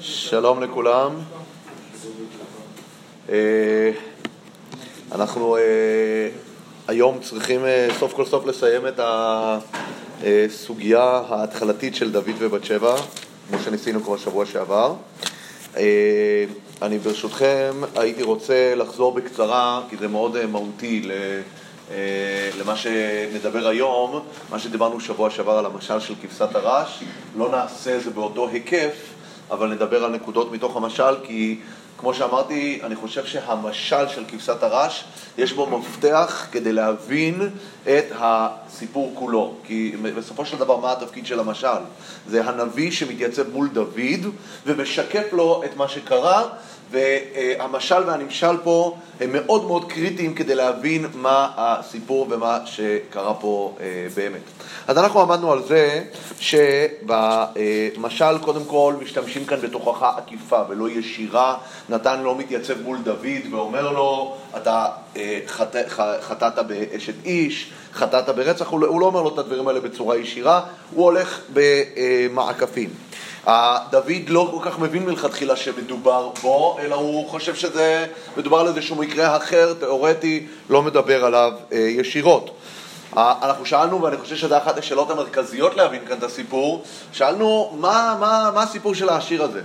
שלום לכולם. אה, אנחנו אה, היום צריכים אה, סוף כל סוף לסיים את הסוגיה ההתחלתית של דוד ובת שבע, כמו שניסינו כבר שבוע שעבר. אני ברשותכם הייתי רוצה לחזור בקצרה, כי זה מאוד מהותי למה שנדבר היום, מה שדיברנו שבוע שעבר על המשל של כבשת הרש, לא נעשה זה באותו היקף, אבל נדבר על נקודות מתוך המשל, כי כמו שאמרתי, אני חושב שהמשל של כבשת הרש, יש בו מפתח כדי להבין את הסיפור כולו. כי בסופו של דבר, מה התפקיד של המשל? זה הנביא שמתייצב מול דוד ומשקף לו את מה שקרה, והמשל והנמשל פה הם מאוד מאוד קריטיים כדי להבין מה הסיפור ומה שקרה פה אה, באמת. אז אנחנו עמדנו על זה שבמשל קודם כל משתמשים כאן בתוכחה עקיפה ולא ישירה. נתן לא מתייצב מול דוד ואומר לו, אתה אה, חט, חטאת באשת איש, חטאת ברצח, לא, הוא לא אומר לו את הדברים האלה בצורה ישירה, הוא הולך במעקפים. דוד לא כל כך מבין מלכתחילה שמדובר בו, אלא הוא חושב שזה מדובר על איזשהו מקרה אחר, תיאורטי, לא מדבר עליו אה, ישירות. אנחנו שאלנו, ואני חושב שזו אחת השאלות המרכזיות להבין כאן את הסיפור, שאלנו מה, מה, מה הסיפור של העשיר הזה.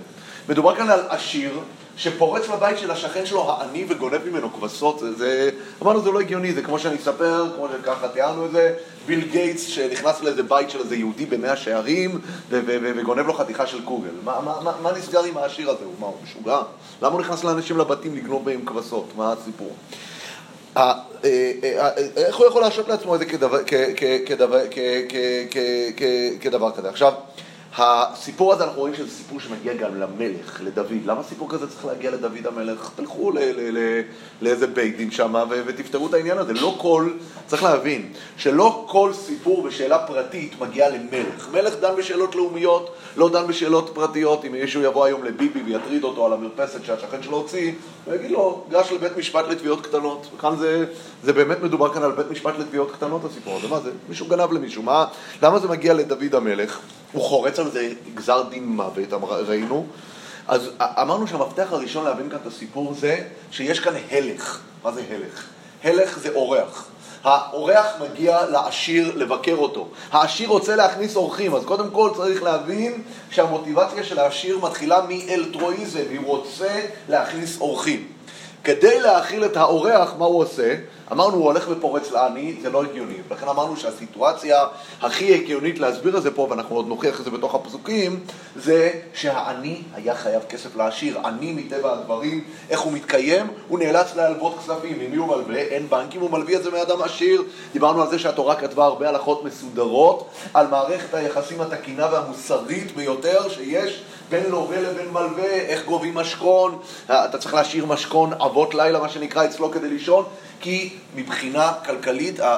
מדובר כאן על עשיר שפורץ לבית של השכן שלו העני וגונב ממנו כבשות, זה, אמרנו זה לא הגיוני, זה כמו שאני אספר, כמו שככה תיארנו את זה, ביל גייטס שנכנס לאיזה בית של איזה יהודי במאה שערים וגונב לו חתיכה של קוגל. מה, מה, מה, מה נסגר עם העשיר הזה? הוא מה, הוא משוגע? למה הוא נכנס לאנשים לבתים לגנוב בהם כבשות? מה הסיפור? אה, אה, אה, איך הוא יכול להרשות לעצמו את זה כדבר כזה? עכשיו, הסיפור הזה, אנחנו רואים שזה סיפור שמגיע גם למלך, לדוד. למה סיפור כזה צריך להגיע לדוד המלך? תלכו לאיזה בית דין שם ותפתרו את העניין הזה. לא כל, צריך להבין, שלא כל סיפור בשאלה פרטית מגיע למלך. מלך דן בשאלות לאומיות, לא דן בשאלות פרטיות. אם מישהו יבוא היום לביבי ויטריד אותו על המרפסת שהשכן שלו הוציא, הוא יגיד לו, גש לבית משפט לתביעות קטנות. כאן זה, זה באמת מדובר כאן על בית משפט לתביעות קטנות, הסיפור הזה. מה זה? מישהו גנב למישהו. מה, למה זה מגיע לדוד המלך? הוא חורץ על זה גזר דין מוות, ראינו. אז אמרנו שהמפתח הראשון להבין כאן את הסיפור זה שיש כאן הלך. מה זה הלך? הלך זה אורח. האורח מגיע לעשיר לבקר אותו. העשיר רוצה להכניס אורחים, אז קודם כל צריך להבין שהמוטיבציה של העשיר מתחילה מאלטרואיזם, הוא רוצה להכניס אורחים. כדי להאכיל את האורח, מה הוא עושה? אמרנו, הוא הולך ופורץ לעני, זה לא הגיוני. לכן אמרנו שהסיטואציה הכי הגיונית להסביר את זה פה, ואנחנו עוד נוכיח את זה בתוך הפסוקים, זה שהעני היה חייב כסף לעשיר. עני מטבע הדברים, איך הוא מתקיים? הוא נאלץ להלוות כספים. ממי הוא מלווה? אין בנקים, הוא מלווה את זה מאדם עשיר. דיברנו על זה שהתורה כתבה הרבה הלכות מסודרות, על מערכת היחסים התקינה והמוסרית ביותר שיש בין לווה לבין מלווה, איך גובים משכון, אתה צריך להשאיר משכון אבות לילה, מה שנקרא, אצלו כדי לישון, כי מבחינה כלכלית אה,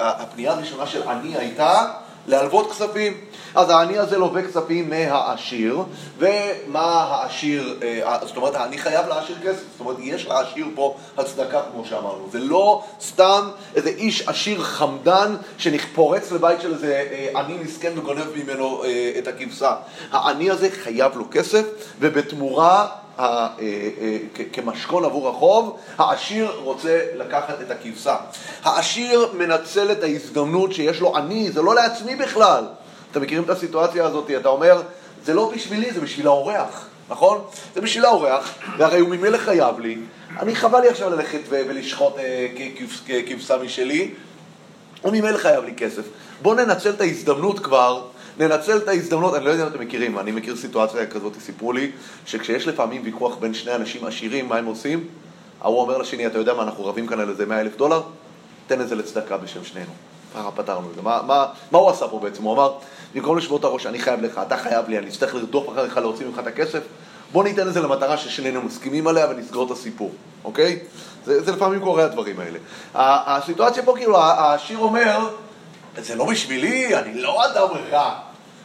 הפנייה הראשונה של עני הייתה להלוות כספים. אז העני הזה לווה כספים מהעשיר, ומה העשיר, אה, זאת אומרת, העני חייב לעשיר כסף, זאת אומרת, יש לעשיר פה הצדקה, כמו שאמרנו. זה לא סתם איזה איש עשיר חמדן שפורץ לבית של איזה אה, עני מסכן וגונב ממנו את הכבשה. העני הזה חייב לו כסף, ובתמורה אה, אה, כמשכון עבור החוב, העשיר רוצה לקחת את הכבשה. העשיר מנצל את ההזדמנות שיש לו אני, זה לא לעצמי בכלל. אתם מכירים את הסיטואציה הזאת? אתה אומר, זה לא בשבילי, זה בשביל האורח, נכון? זה בשביל האורח, והרי הוא ממילא חייב לי. אני חבל לי עכשיו ללכת ולשחוט אה, כבשה משלי, הוא ממילא חייב לי כסף. בואו ננצל את ההזדמנות כבר ננצל את ההזדמנות, אני לא יודע אם אתם מכירים, אני מכיר סיטואציה כזאת, סיפרו לי, שכשיש לפעמים ויכוח בין שני אנשים עשירים, מה הם עושים? ההוא אומר לשני, אתה יודע מה, אנחנו רבים כאן על איזה 100 אלף דולר? תן את זה לצדקה בשם שנינו. ככה פתרנו את זה. מה, מה, מה הוא עשה פה בעצם? הוא אמר, במקום לשבות הראש, אני חייב לך, אתה חייב לי, אני אצטרך לרדוף אחריך להוציא ממך את הכסף, בוא ניתן את זה למטרה ששנינו מסכימים עליה ונסגור את הסיפור, אוקיי? זה, זה לפעמים קורה הדברים האלה. הסיטואציה פה, כאילו, העשיר אומר, זה לא בשבילי, אני לא אדם רע.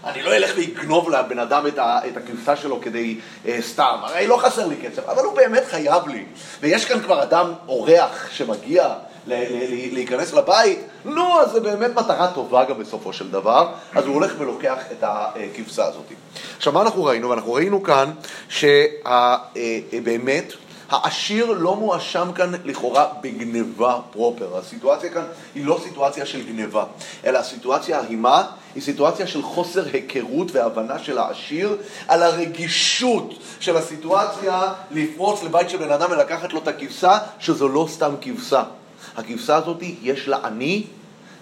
אני לא אלך ואגנוב לבן אדם את, את הכבשה שלו כדי אה, סתם, הרי לא חסר לי כסף, אבל הוא באמת חייב לי. ויש כאן כבר אדם, אורח, שמגיע ל, ל, ל, להיכנס לבית, נו, אז זה באמת מטרה טובה גם בסופו של דבר, אז הוא הולך ולוקח את הכבשה הזאת. עכשיו, מה אנחנו ראינו? אנחנו ראינו כאן שבאמת, אה, אה, העשיר לא מואשם כאן לכאורה בגניבה פרופר. הסיטואציה כאן היא לא סיטואציה של גניבה, אלא הסיטואציה היא מה? היא סיטואציה של חוסר היכרות והבנה של העשיר על הרגישות של הסיטואציה לפרוץ לבית של בן אדם ולקחת לו את הכבשה, שזו לא סתם כבשה. הכבשה הזאת יש לה אני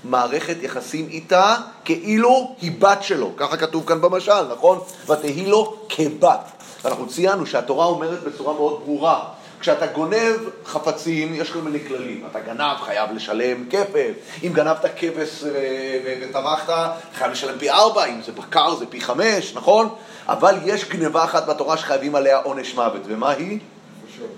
מערכת יחסים איתה כאילו היא בת שלו, ככה כתוב כאן במשל, נכון? ותהי לו כבת. ואנחנו ציינו שהתורה אומרת בצורה מאוד ברורה, כשאתה גונב חפצים, יש כל מיני כללים. אתה גנב, חייב לשלם כפל. אם גנבת כבש אה, וטבחת, חייב לשלם פי ארבע, אם זה בקר זה פי חמש, נכון? אבל יש גניבה אחת בתורה שחייבים עליה עונש מוות, ומה היא?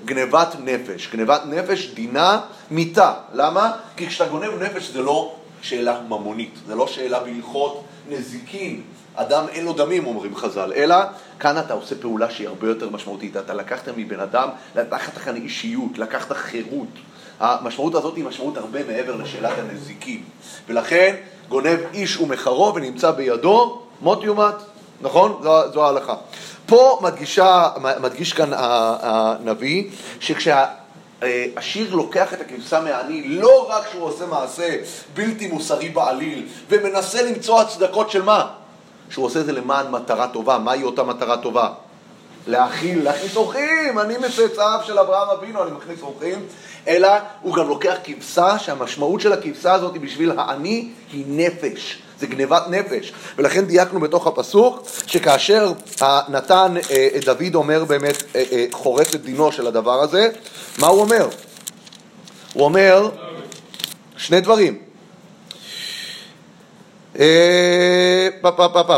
גנבת נפש. גנבת נפש דינה מיתה. למה? כי כשאתה גונב נפש זה לא שאלה ממונית, זה לא שאלה בהלכות נזיקין. אדם אין לו דמים, אומרים חז"ל, אלא כאן אתה עושה פעולה שהיא הרבה יותר משמעותית. אתה לקחת מבן אדם, לקחת כאן אישיות, לקחת חירות. המשמעות הזאת היא משמעות הרבה מעבר לשאלת הנזיקים. ולכן גונב איש ומחרו ונמצא בידו מות יומת, נכון? זו, זו ההלכה. פה מדגישה, מדגיש כאן הנביא שכשהשיר לוקח את הכבשה מהעני, לא רק שהוא עושה מעשה בלתי מוסרי בעליל ומנסה למצוא הצדקות של מה? שהוא עושה את זה למען מטרה טובה. מהי אותה מטרה טובה? להכיל, להכניס אורחים, אני מצאצאיו של אברהם אבינו, אני מכניס אורחים, אלא הוא גם לוקח כבשה, שהמשמעות של הכבשה הזאת בשביל העני היא נפש, זה גנבת נפש. ולכן דייקנו בתוך הפסוק, שכאשר נתן, אה, דוד אומר באמת, אה, אה, חורץ את דינו של הדבר הזה, מה הוא אומר? הוא אומר שני דברים. אה,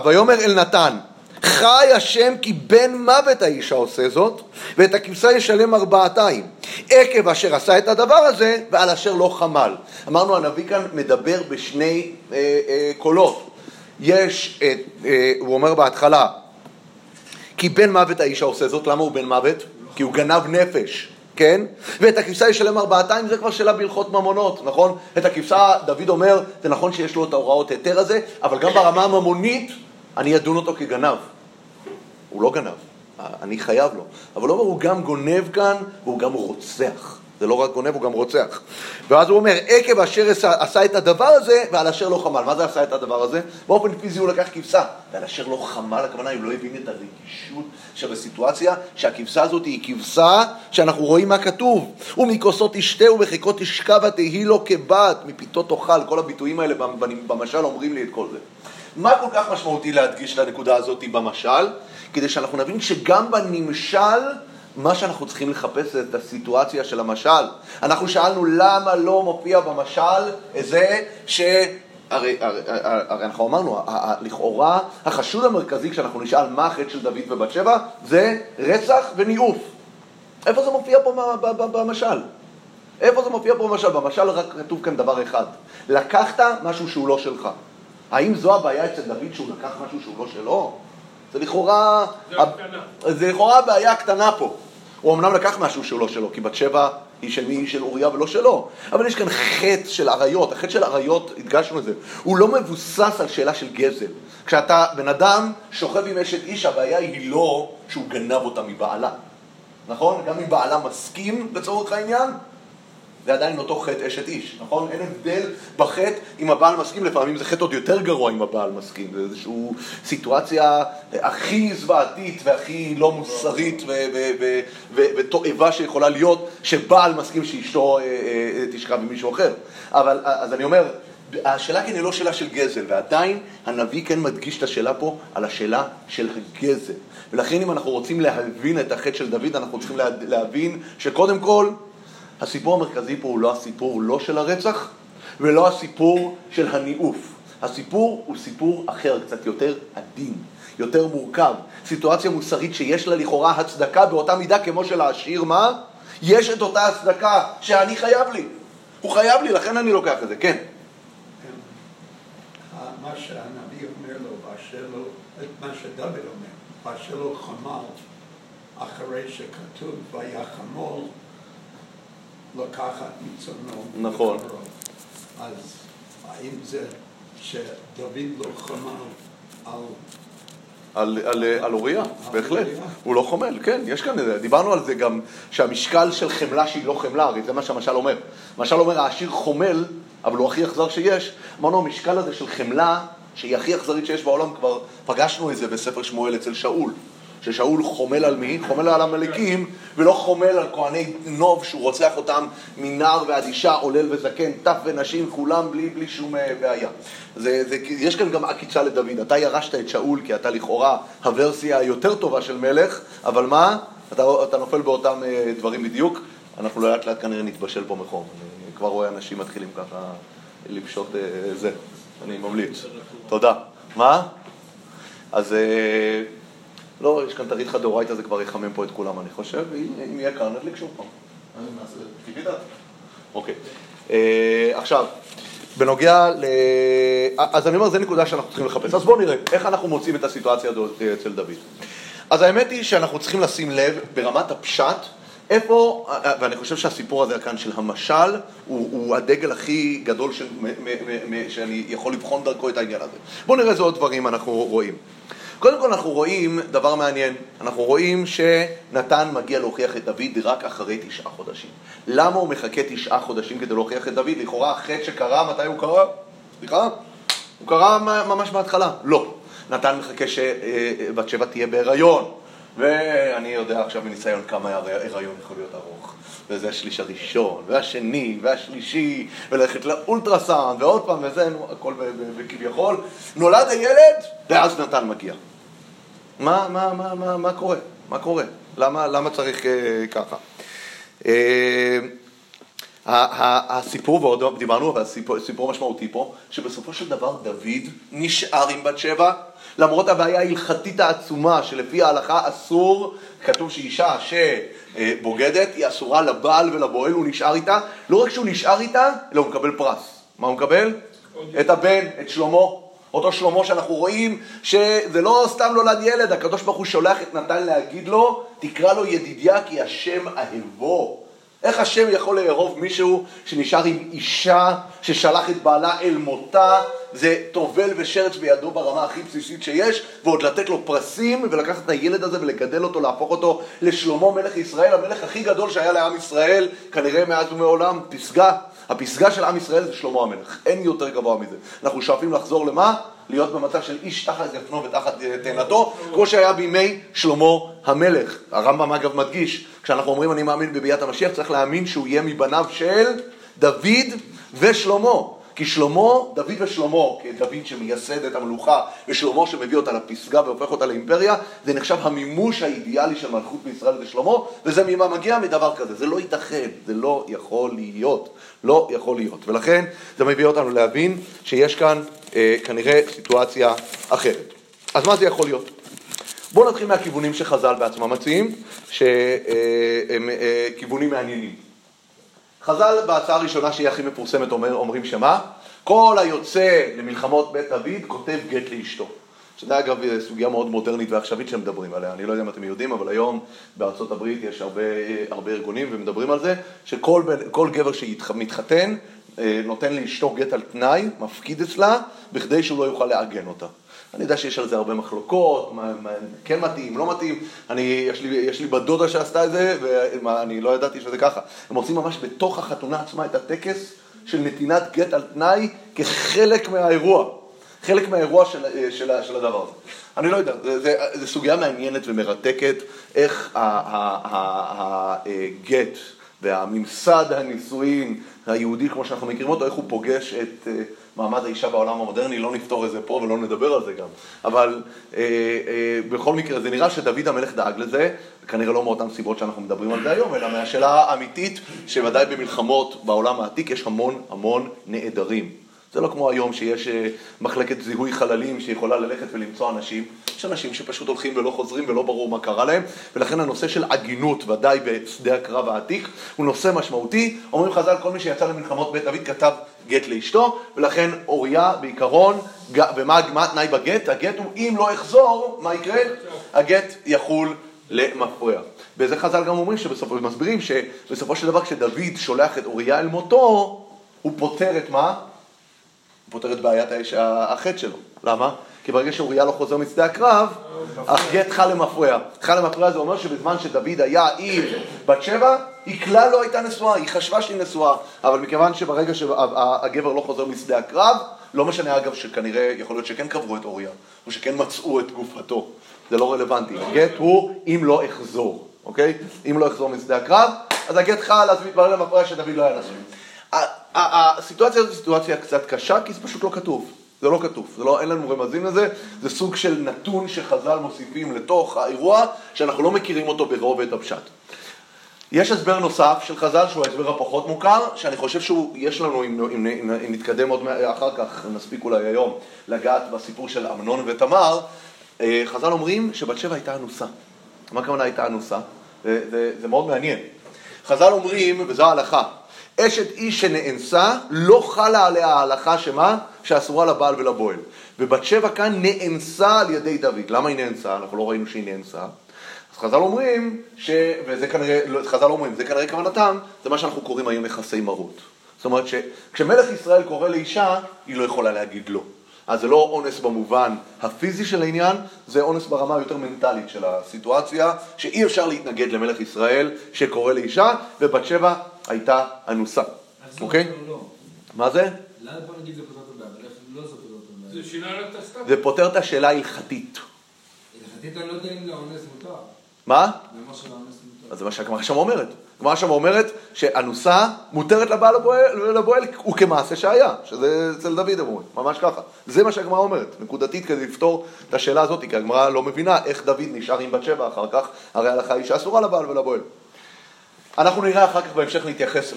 ויאמר אל נתן, חי השם כי בן מוות האיש העושה זאת, ואת הכבשה ישלם ארבעתיים. עקב אשר עשה את הדבר הזה, ועל אשר לא חמל. אמרנו, הנביא כאן מדבר בשני אה, אה, קולות. יש, אה, אה, הוא אומר בהתחלה, כי בן מוות האיש העושה זאת, למה הוא בן מוות? כי הוא גנב נפש. כן? ואת הכבשה ישלם ארבעתיים, זה כבר שאלה בהלכות ממונות, נכון? את הכבשה, דוד אומר, זה נכון שיש לו את ההוראות היתר הזה, אבל גם ברמה הממונית, אני אדון אותו כגנב. הוא לא גנב, אני חייב לו. אבל לא אומר, הוא גם גונב כאן, והוא גם רוצח. זה לא רק גונב, הוא גם רוצח. ואז הוא אומר, עקב אשר עשה את הדבר הזה, ועל אשר לא חמל. מה זה עשה את הדבר הזה? באופן פיזי הוא לקח כבשה. ועל אשר לא חמל, הכוונה, הוא לא הבין את הרגישות שבסיטואציה, שהכבשה הזאת היא כבשה, שאנחנו רואים מה כתוב. ומכוסות תשתה ובחיקות תשכב ותהי לו כבת, מפיתות תאכל. כל הביטויים האלה במשל אומרים לי את כל זה. מה כל כך משמעותי להדגיש את הנקודה הזאת במשל? כדי שאנחנו נבין שגם בנמשל מה שאנחנו צריכים לחפש זה את הסיטואציה של המשל. אנחנו שאלנו למה לא מופיע במשל זה ש... הרי, הרי, הרי אנחנו אמרנו, לכאורה החשוד המרכזי כשאנחנו נשאל מה החטא של דוד ובת שבע זה רצח וניאוף. איפה זה מופיע פה במשל? איפה זה מופיע פה במשל? במשל רק כתוב כאן דבר אחד, לקחת משהו שהוא לא שלך. האם זו הבעיה אצל דוד שהוא לקח משהו שהוא לא שלו? זה לכאורה... זה, זה לכאורה הבעיה הקטנה פה. הוא אמנם לקח משהו שהוא לא שלו, כי בת שבע היא של מי? היא של אוריה ולא שלו. אבל יש כאן חטא של עריות. החטא של עריות, הדגשנו את זה, הוא לא מבוסס על שאלה של גזל. כשאתה, בן אדם שוכב עם אשת איש, הבעיה היא לא שהוא גנב אותה מבעלה. נכון? גם אם בעלה מסכים לצורך העניין, זה עדיין אותו חטא אשת איש, נכון? אין הבדל בחטא אם הבעל מסכים, לפעמים זה חטא עוד יותר גרוע אם הבעל מסכים, זה איזושהי סיטואציה הכי זוועתית והכי לא מוסרית ותועבה שיכולה להיות, שבעל מסכים שאשתו אה, אה, תשכב עם מישהו אחר. אבל, אז אני אומר, השאלה כאן היא לא שאלה של גזל, ועדיין הנביא כן מדגיש את השאלה פה על השאלה של הגזל. ולכן אם אנחנו רוצים להבין את החטא של דוד, אנחנו צריכים להבין שקודם כל, הסיפור המרכזי פה הוא לא הסיפור לא של הרצח ולא הסיפור של הניאוף. הסיפור הוא סיפור אחר, קצת יותר עדין, יותר מורכב. סיטואציה מוסרית שיש לה לכאורה הצדקה באותה מידה כמו של העשיר, מה? יש את אותה הצדקה שאני חייב לי. הוא חייב לי, לכן אני לוקח את זה, כן. מה שהנביא אומר לו לו, את מה שדוד אומר, פרשה לו חמל, אחרי שכתוב ויחמול לקחת מצונו. נכון. מקרוב. אז האם זה שדוד לא חמל על על, על, על אוריה, בהחלט. אוריה. הוא לא חומל, כן, יש כאן, דיברנו על זה גם, שהמשקל של חמלה שהיא לא חמלה, הרי זה מה שהמשל אומר. המשל אומר, העשיר חומל, אבל הוא הכי אכזר שיש. אמרנו, המשקל הזה של חמלה, שהיא הכי אכזרית שיש בעולם, כבר פגשנו את זה בספר שמואל אצל שאול. ששאול חומל על מי? חומל על עמלקים, ולא חומל על כהני נוב שהוא רוצח אותם מנער ועד אישה, עולל וזקן, טף ונשים, כולם בלי, בלי שום אה, בעיה. זה, זה, יש כאן גם עקיצה לדוד. אתה ירשת את שאול כי אתה לכאורה הוורסיה היותר טובה של מלך, אבל מה? אתה, אתה נופל באותם אה, דברים בדיוק. אנחנו לאט לאט כנראה נתבשל פה מחום. אני כבר רואה אנשים מתחילים ככה לפשוט אה, זה. אני ממליץ. תודה. מה? אז... אה, לא, יש כאן את הריתחא דאורייתא, זה כבר יחמם פה את כולם, אני חושב, ואם אם יהיה כאן, נדליק שוב פעם. אז נעשה- כפי דעתי. אוקיי. אה, עכשיו, בנוגע ל... אז אני אומר, זו נקודה שאנחנו צריכים לחפש. אז בואו נראה, איך אנחנו מוצאים את הסיטואציה הזאת אצל דוד. אז האמת היא שאנחנו צריכים לשים לב ברמת הפשט, איפה, ואני חושב שהסיפור הזה כאן של המשל, הוא, הוא הדגל הכי גדול של, מ, מ, מ, מ, שאני יכול לבחון דרכו את העניין הזה. בואו נראה איזה עוד דברים אנחנו רואים. קודם כל אנחנו רואים דבר מעניין, אנחנו רואים שנתן מגיע להוכיח את דוד רק אחרי תשעה חודשים. למה הוא מחכה תשעה חודשים כדי להוכיח את דוד? לכאורה החטא שקרה, מתי הוא קרה? סליחה? הוא קרה ממש בהתחלה. לא. נתן מחכה שבת שבע תהיה בהיריון. ואני יודע עכשיו מניסיון כמה הרי- הריון יכול להיות ארוך. וזה השליש הראשון, והשני, והשלישי, וללכת לאולטרסאונד, ועוד פעם, וזה, נו, הכל בכביכול. נולד הילד, ואז נתן מגיע. מה, מה, מה, מה, מה קורה? מה קורה? למה, למה צריך אה, ככה? אה, הסיפור, ועוד דיברנו, אבל סיפור משמעותי פה, שבסופו של דבר דוד נשאר עם בת שבע, למרות הבעיה ההלכתית העצומה, שלפי ההלכה אסור, כתוב שאישה שבוגדת היא אסורה לבעל ולבועל, הוא נשאר איתה, לא רק שהוא נשאר איתה, אלא הוא מקבל פרס. מה הוא מקבל? את הבן, את שלמה. אותו שלמה שאנחנו רואים שזה לא סתם נולד ילד, הקדוש ברוך הוא שולח את נתן להגיד לו, תקרא לו ידידיה כי השם אהבו. איך השם יכול לאהוב מישהו שנשאר עם אישה ששלח את בעלה אל מותה, זה טובל ושרץ בידו ברמה הכי בסיסית שיש, ועוד לתת לו פרסים ולקחת את הילד הזה ולגדל אותו, להפוך אותו לשלמה מלך ישראל, המלך הכי גדול שהיה לעם ישראל, כנראה מאז ומעולם, פסגה. הפסגה של עם ישראל זה שלמה המלך, אין יותר גבוה מזה. אנחנו שואפים לחזור למה? להיות במצב של איש תחת גפנו ותחת אה, תאנתו, כמו שהיה בימי שלמה המלך. הרמב"ם אגב מדגיש, כשאנחנו אומרים אני מאמין בביאת המשיח, צריך להאמין שהוא יהיה מבניו של דוד ושלמה. כי שלמה, דוד ושלמה, כדוד שמייסד את המלוכה, ושלמה שמביא אותה לפסגה והופך אותה לאימפריה, זה נחשב המימוש האידיאלי של מלכות בישראל ושלמה, וזה ממה מגיע מדבר כזה. זה לא ייתכן, זה לא יכול להיות. לא יכול להיות. ולכן זה מביא אותנו להבין שיש כאן כנראה סיטואציה אחרת. אז מה זה יכול להיות? בואו נתחיל מהכיוונים שחז"ל בעצמם מציעים, שהם אה, כיוונים מעניינים. חז"ל בהצעה הראשונה שהיא הכי מפורסמת אומר, אומרים שמה? כל היוצא למלחמות בית דוד כותב גט לאשתו. שזה אגב סוגיה מאוד מודרנית ועכשווית שמדברים עליה, אני לא יודע אם אתם יודעים, אבל היום בארצות הברית יש הרבה, הרבה ארגונים ומדברים על זה, שכל גבר שמתחתן אה, נותן לאשתו גט על תנאי, מפקיד אצלה, בכדי שהוא לא יוכל לעגן אותה. אני יודע שיש על זה הרבה מחלוקות, מה, מה כן מתאים, לא מתאים. אני, יש, לי, יש לי בת דודה שעשתה את זה, ואני לא ידעתי שזה ככה. הם עושים ממש בתוך החתונה עצמה את הטקס של נתינת גט על תנאי כחלק מהאירוע. חלק מהאירוע של, של, של הדבר הזה. אני לא יודע, זו סוגיה מעניינת ומרתקת, איך הגט והממסד הנישואין היהודי, כמו שאנחנו מכירים אותו, איך הוא פוגש את אה, מעמד האישה בעולם המודרני, לא נפתור את זה פה ולא נדבר על זה גם. אבל אה, אה, בכל מקרה, זה נראה שדוד המלך דאג לזה, כנראה לא מאותן סיבות שאנחנו מדברים על זה היום, אלא מהשאלה האמיתית, שוודאי במלחמות בעולם העתיק יש המון המון נעדרים. זה לא כמו היום שיש אה, מחלקת זיהוי חללים שיכולה ללכת ולמצוא אנשים. יש אנשים שפשוט הולכים ולא חוזרים ולא ברור מה קרה להם, ולכן הנושא של עגינות, ודאי בשדה הקרב העתיק, הוא נושא משמעותי. אומרים חז"ל, כל מי שיצא למלחמות בית דוד כתב גט לאשתו, ולכן אוריה בעיקרון, ומה התנאי בגט? הגט הוא אם לא אחזור, מה יקרה? הגט יחול למפרע. בזה חז"ל גם אומרים שבסופו, מסבירים שבסופו של דבר כשדוד שולח את אוריה אל מותו, הוא פותר את מה? פותר את בעיית האש, החטא שלו. למה? כי ברגע שאוריה לא חוזר משדה הקרב, הגט חל למפרע. חל למפרע זה אומר שבזמן שדוד היה עם בת שבע, היא כלל לא הייתה נשואה, היא חשבה שהיא נשואה, אבל מכיוון שברגע שהגבר לא חוזר משדה הקרב, לא משנה אגב שכנראה, יכול להיות שכן קברו את אוריה, או שכן מצאו את גופתו, זה לא רלוונטי. הגט הוא אם לא אחזור, אוקיי? אם לא אחזור משדה הקרב, אז הגט חל, אז מתברר למפרע שדוד לא היה נשוי. הסיטואציה הזאת היא סיטואציה קצת קשה, כי זה פשוט לא כתוב. זה לא כתוב, זה לא, אין לנו רמזים לזה, זה סוג של נתון שחז"ל מוסיפים לתוך האירוע, שאנחנו לא מכירים אותו ברובד הפשט. יש הסבר נוסף של חז"ל, שהוא ההסבר הפחות מוכר, שאני חושב שיש לנו, אם, אם, אם, אם נתקדם עוד אחר כך, נספיק אולי היום, לגעת בסיפור של אמנון ותמר, אה, חז"ל אומרים שבת שבע הייתה אנוסה. מה הכוונה הייתה אנוסה? זה, זה, זה מאוד מעניין. חז"ל אומרים, וזו ההלכה, אשת איש שנאנסה, לא חלה עליה ההלכה שמה? שאסורה לבעל ולבועל. ובת שבע כאן נאנסה על ידי דוד. למה היא נאנסה? אנחנו לא ראינו שהיא נאנסה. אז חז"ל אומרים, ש... וזה כנראה, לא, חז"ל אומרים, זה כנראה כוונתם, זה מה שאנחנו קוראים היום יחסי מרות. זאת אומרת שכשמלך ישראל קורא לאישה, היא לא יכולה להגיד לא. אז זה לא אונס במובן הפיזי של העניין, זה אונס ברמה היותר מנטלית של הסיטואציה, שאי אפשר להתנגד למלך ישראל שקורא לאישה, ובת שבע הייתה אנוסה. אוקיי? לא. מה זה? זה פותר את איך לא זה פותר את הבעיה? זה. זה פותר את השאלה ההלכתית. הלכתית אני לא יודע אם לאונס מותר. מה? אז זה מה שהגמרא שם אומרת. הגמרא שם אומרת שאנוסה מותרת לבעל לבועל וכמעשה שהיה, שזה אצל דוד אומרים, ממש ככה. זה מה שהגמרא אומרת, נקודתית כדי לפתור את השאלה הזאת, כי הגמרא לא מבינה איך דוד נשאר עם בת שבע אחר כך, הרי ההלכה היא שאסורה לבעל ולבועל. אנחנו נראה אחר כך בהמשך להתייחס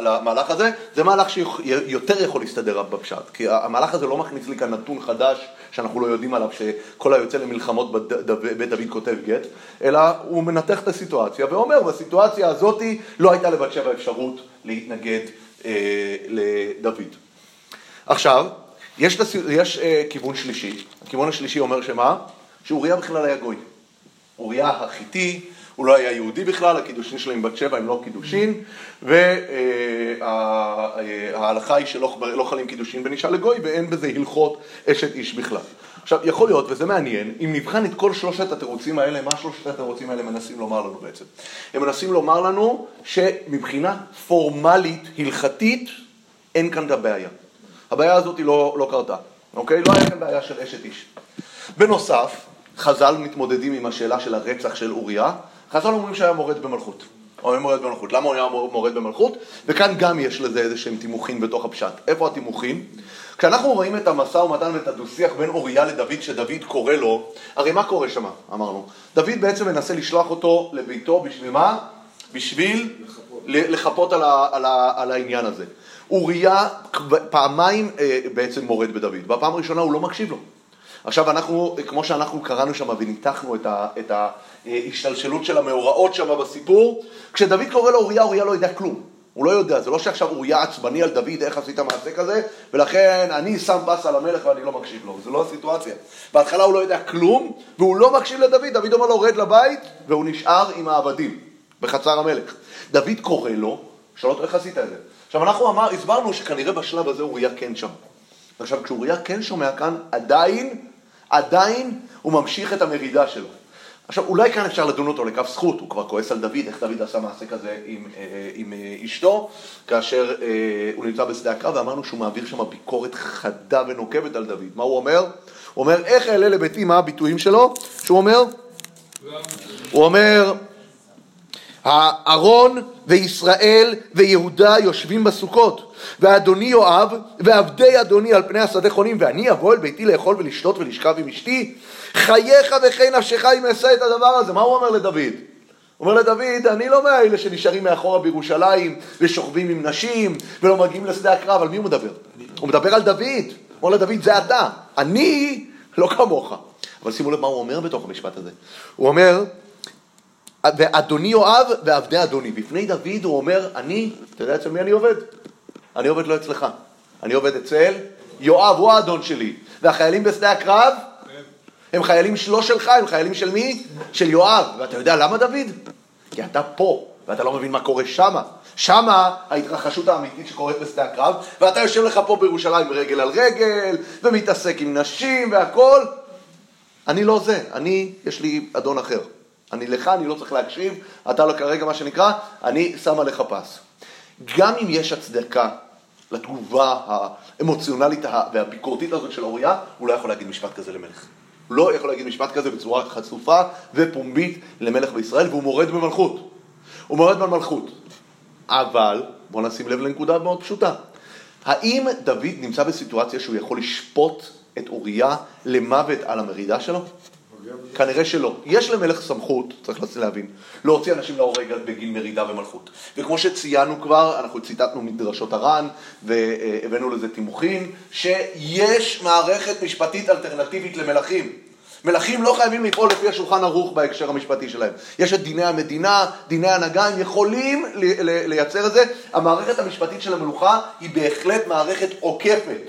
למהלך הזה, זה מהלך שיותר יכול להסתדר בפשט, כי המהלך הזה לא מכניס לי כאן נתון חדש שאנחנו לא יודעים עליו, שכל היוצא למלחמות בית דוד כותב גט, אלא הוא מנתח את הסיטואציה ואומר, בסיטואציה הזאת לא הייתה לבת שבע אפשרות להתנגד אה, לדוד. עכשיו, יש, יש אה, כיוון שלישי, הכיוון השלישי אומר שמה? שאוריה בכלל היה גוי. אוריה החיתי, הוא לא היה יהודי בכלל, הקידושין שלו עם בת שבע הם לא קידושין, וההלכה היא שלא לא חלים קידושין בין אישה לגוי ואין בזה הלכות אשת איש בכלל. עכשיו, יכול להיות, וזה מעניין, אם נבחן את כל שלושת התירוצים האלה, מה שלושת התירוצים האלה מנסים לומר לנו בעצם? הם מנסים לומר לנו שמבחינה פורמלית, הלכתית, אין כאן את הבעיה. הבעיה הזאת לא, לא קרתה, אוקיי? לא היה כאן בעיה של אשת איש. בנוסף, חז"ל מתמודדים עם השאלה של הרצח של אוריה, חז"ל אומרים שהיה מורד במלכות. הוא היה מורד במלכות. למה הוא היה מורד במלכות? וכאן גם יש לזה איזה שהם תימוכים בתוך הפשט. איפה התימוכים? כשאנחנו רואים את המשא ומתן ואת הדו-שיח בין אוריה לדוד, שדוד קורא לו, הרי מה קורה שם, אמרנו? דוד בעצם מנסה לשלוח אותו לביתו בשביל מה? בשביל לחפות על, ה, על, ה, על העניין הזה. אוריה פעמיים אה, בעצם מורד בדוד. בפעם הראשונה הוא לא מקשיב לו. עכשיו אנחנו, כמו שאנחנו קראנו שם וניתחנו את, ה, את ההשתלשלות של המאורעות שם בסיפור, כשדוד קורא לו אוריה, אוריה לא יודע כלום. הוא לא יודע, זה לא שעכשיו אוריה עצבני על דוד, איך עשית מעשה כזה, ולכן אני שם פס על המלך ואני לא מקשיב לו, זו לא הסיטואציה. בהתחלה הוא לא יודע כלום, והוא לא מקשיב לדוד, דוד אומר לו רד לבית, והוא נשאר עם העבדים, בחצר המלך. דוד קורא לו, שואל אותו איך עשית את זה. עכשיו אנחנו אמר, הסברנו שכנראה בשלב הזה אוריה כן שם. עכשיו כשאוריה כן שומע כאן, עדיין עדיין הוא ממשיך את המרידה שלו. עכשיו, אולי כאן אפשר לדון אותו לכף זכות, הוא כבר כועס על דוד, איך דוד עשה מעשה כזה עם, אה, עם אה, אשתו, כאשר אה, הוא נמצא בשדה הקרב, ואמרנו שהוא מעביר שם ביקורת חדה ונוקבת על דוד. מה הוא אומר? הוא אומר, איך אעלה לביתי, מה הביטויים שלו? שהוא אומר? הוא אומר, אהרון וישראל ויהודה יושבים בסוכות, ואדוני יואב ועבדי אדוני על פני השדה חונים, ואני אבוא אל ביתי לאכול ולשתות ולשכב עם אשתי? חייך וחיי נפשך אם אעשה את הדבר הזה. מה הוא אומר לדוד? אומר לדוד, אני לא מאלה שנשארים מאחורה בירושלים ושוכבים עם נשים ולא מגיעים לשדה הקרב, על מי הוא מדבר? הוא מדבר על דוד, הוא אומר לדוד, זה אתה, אני לא כמוך. אבל שימו לב מה הוא אומר בתוך המשפט הזה. הוא אומר, ואדוני יואב ועבדי אדוני. בפני דוד הוא אומר, אני, אתה יודע אצל מי אני עובד? אני עובד לא אצלך, אני עובד אצל יואב, הוא האדון שלי. והחיילים בשדה הקרב הם חיילים לא שלך, הם חיילים של מי? של יואב. ואתה יודע למה דוד? כי אתה פה, ואתה לא מבין מה קורה שמה. שמה ההתרחשות האמיתית שקורית בשדה הקרב, ואתה יושב לך פה בירושלים רגל על רגל, ומתעסק עם נשים והכל. אני לא זה, אני, יש לי אדון אחר. אני לך, אני לא צריך להקשיב, אתה לא כרגע מה שנקרא, אני שם עליך פס. גם אם יש הצדקה לתגובה האמוציונלית והביקורתית הזאת של אוריה, הוא לא יכול להגיד משפט כזה למלך. הוא לא יכול להגיד משפט כזה בצורה חשופה ופומבית למלך בישראל, והוא מורד במלכות. הוא מורד במלכות. אבל, בואו נשים לב לנקודה מאוד פשוטה. האם דוד נמצא בסיטואציה שהוא יכול לשפוט את אוריה למוות על המרידה שלו? כנראה שלא. יש למלך סמכות, צריך להבין, להוציא אנשים להורג בגין מרידה ומלכות. וכמו שציינו כבר, אנחנו ציטטנו מדרשות הר"ן והבאנו לזה תימוכין, שיש מערכת משפטית אלטרנטיבית למלכים. מלכים לא חייבים לפעול לפי השולחן ערוך בהקשר המשפטי שלהם. יש את דיני המדינה, דיני ההנהגה, הם יכולים לייצר את זה. המערכת המשפטית של המלוכה היא בהחלט מערכת עוקפת.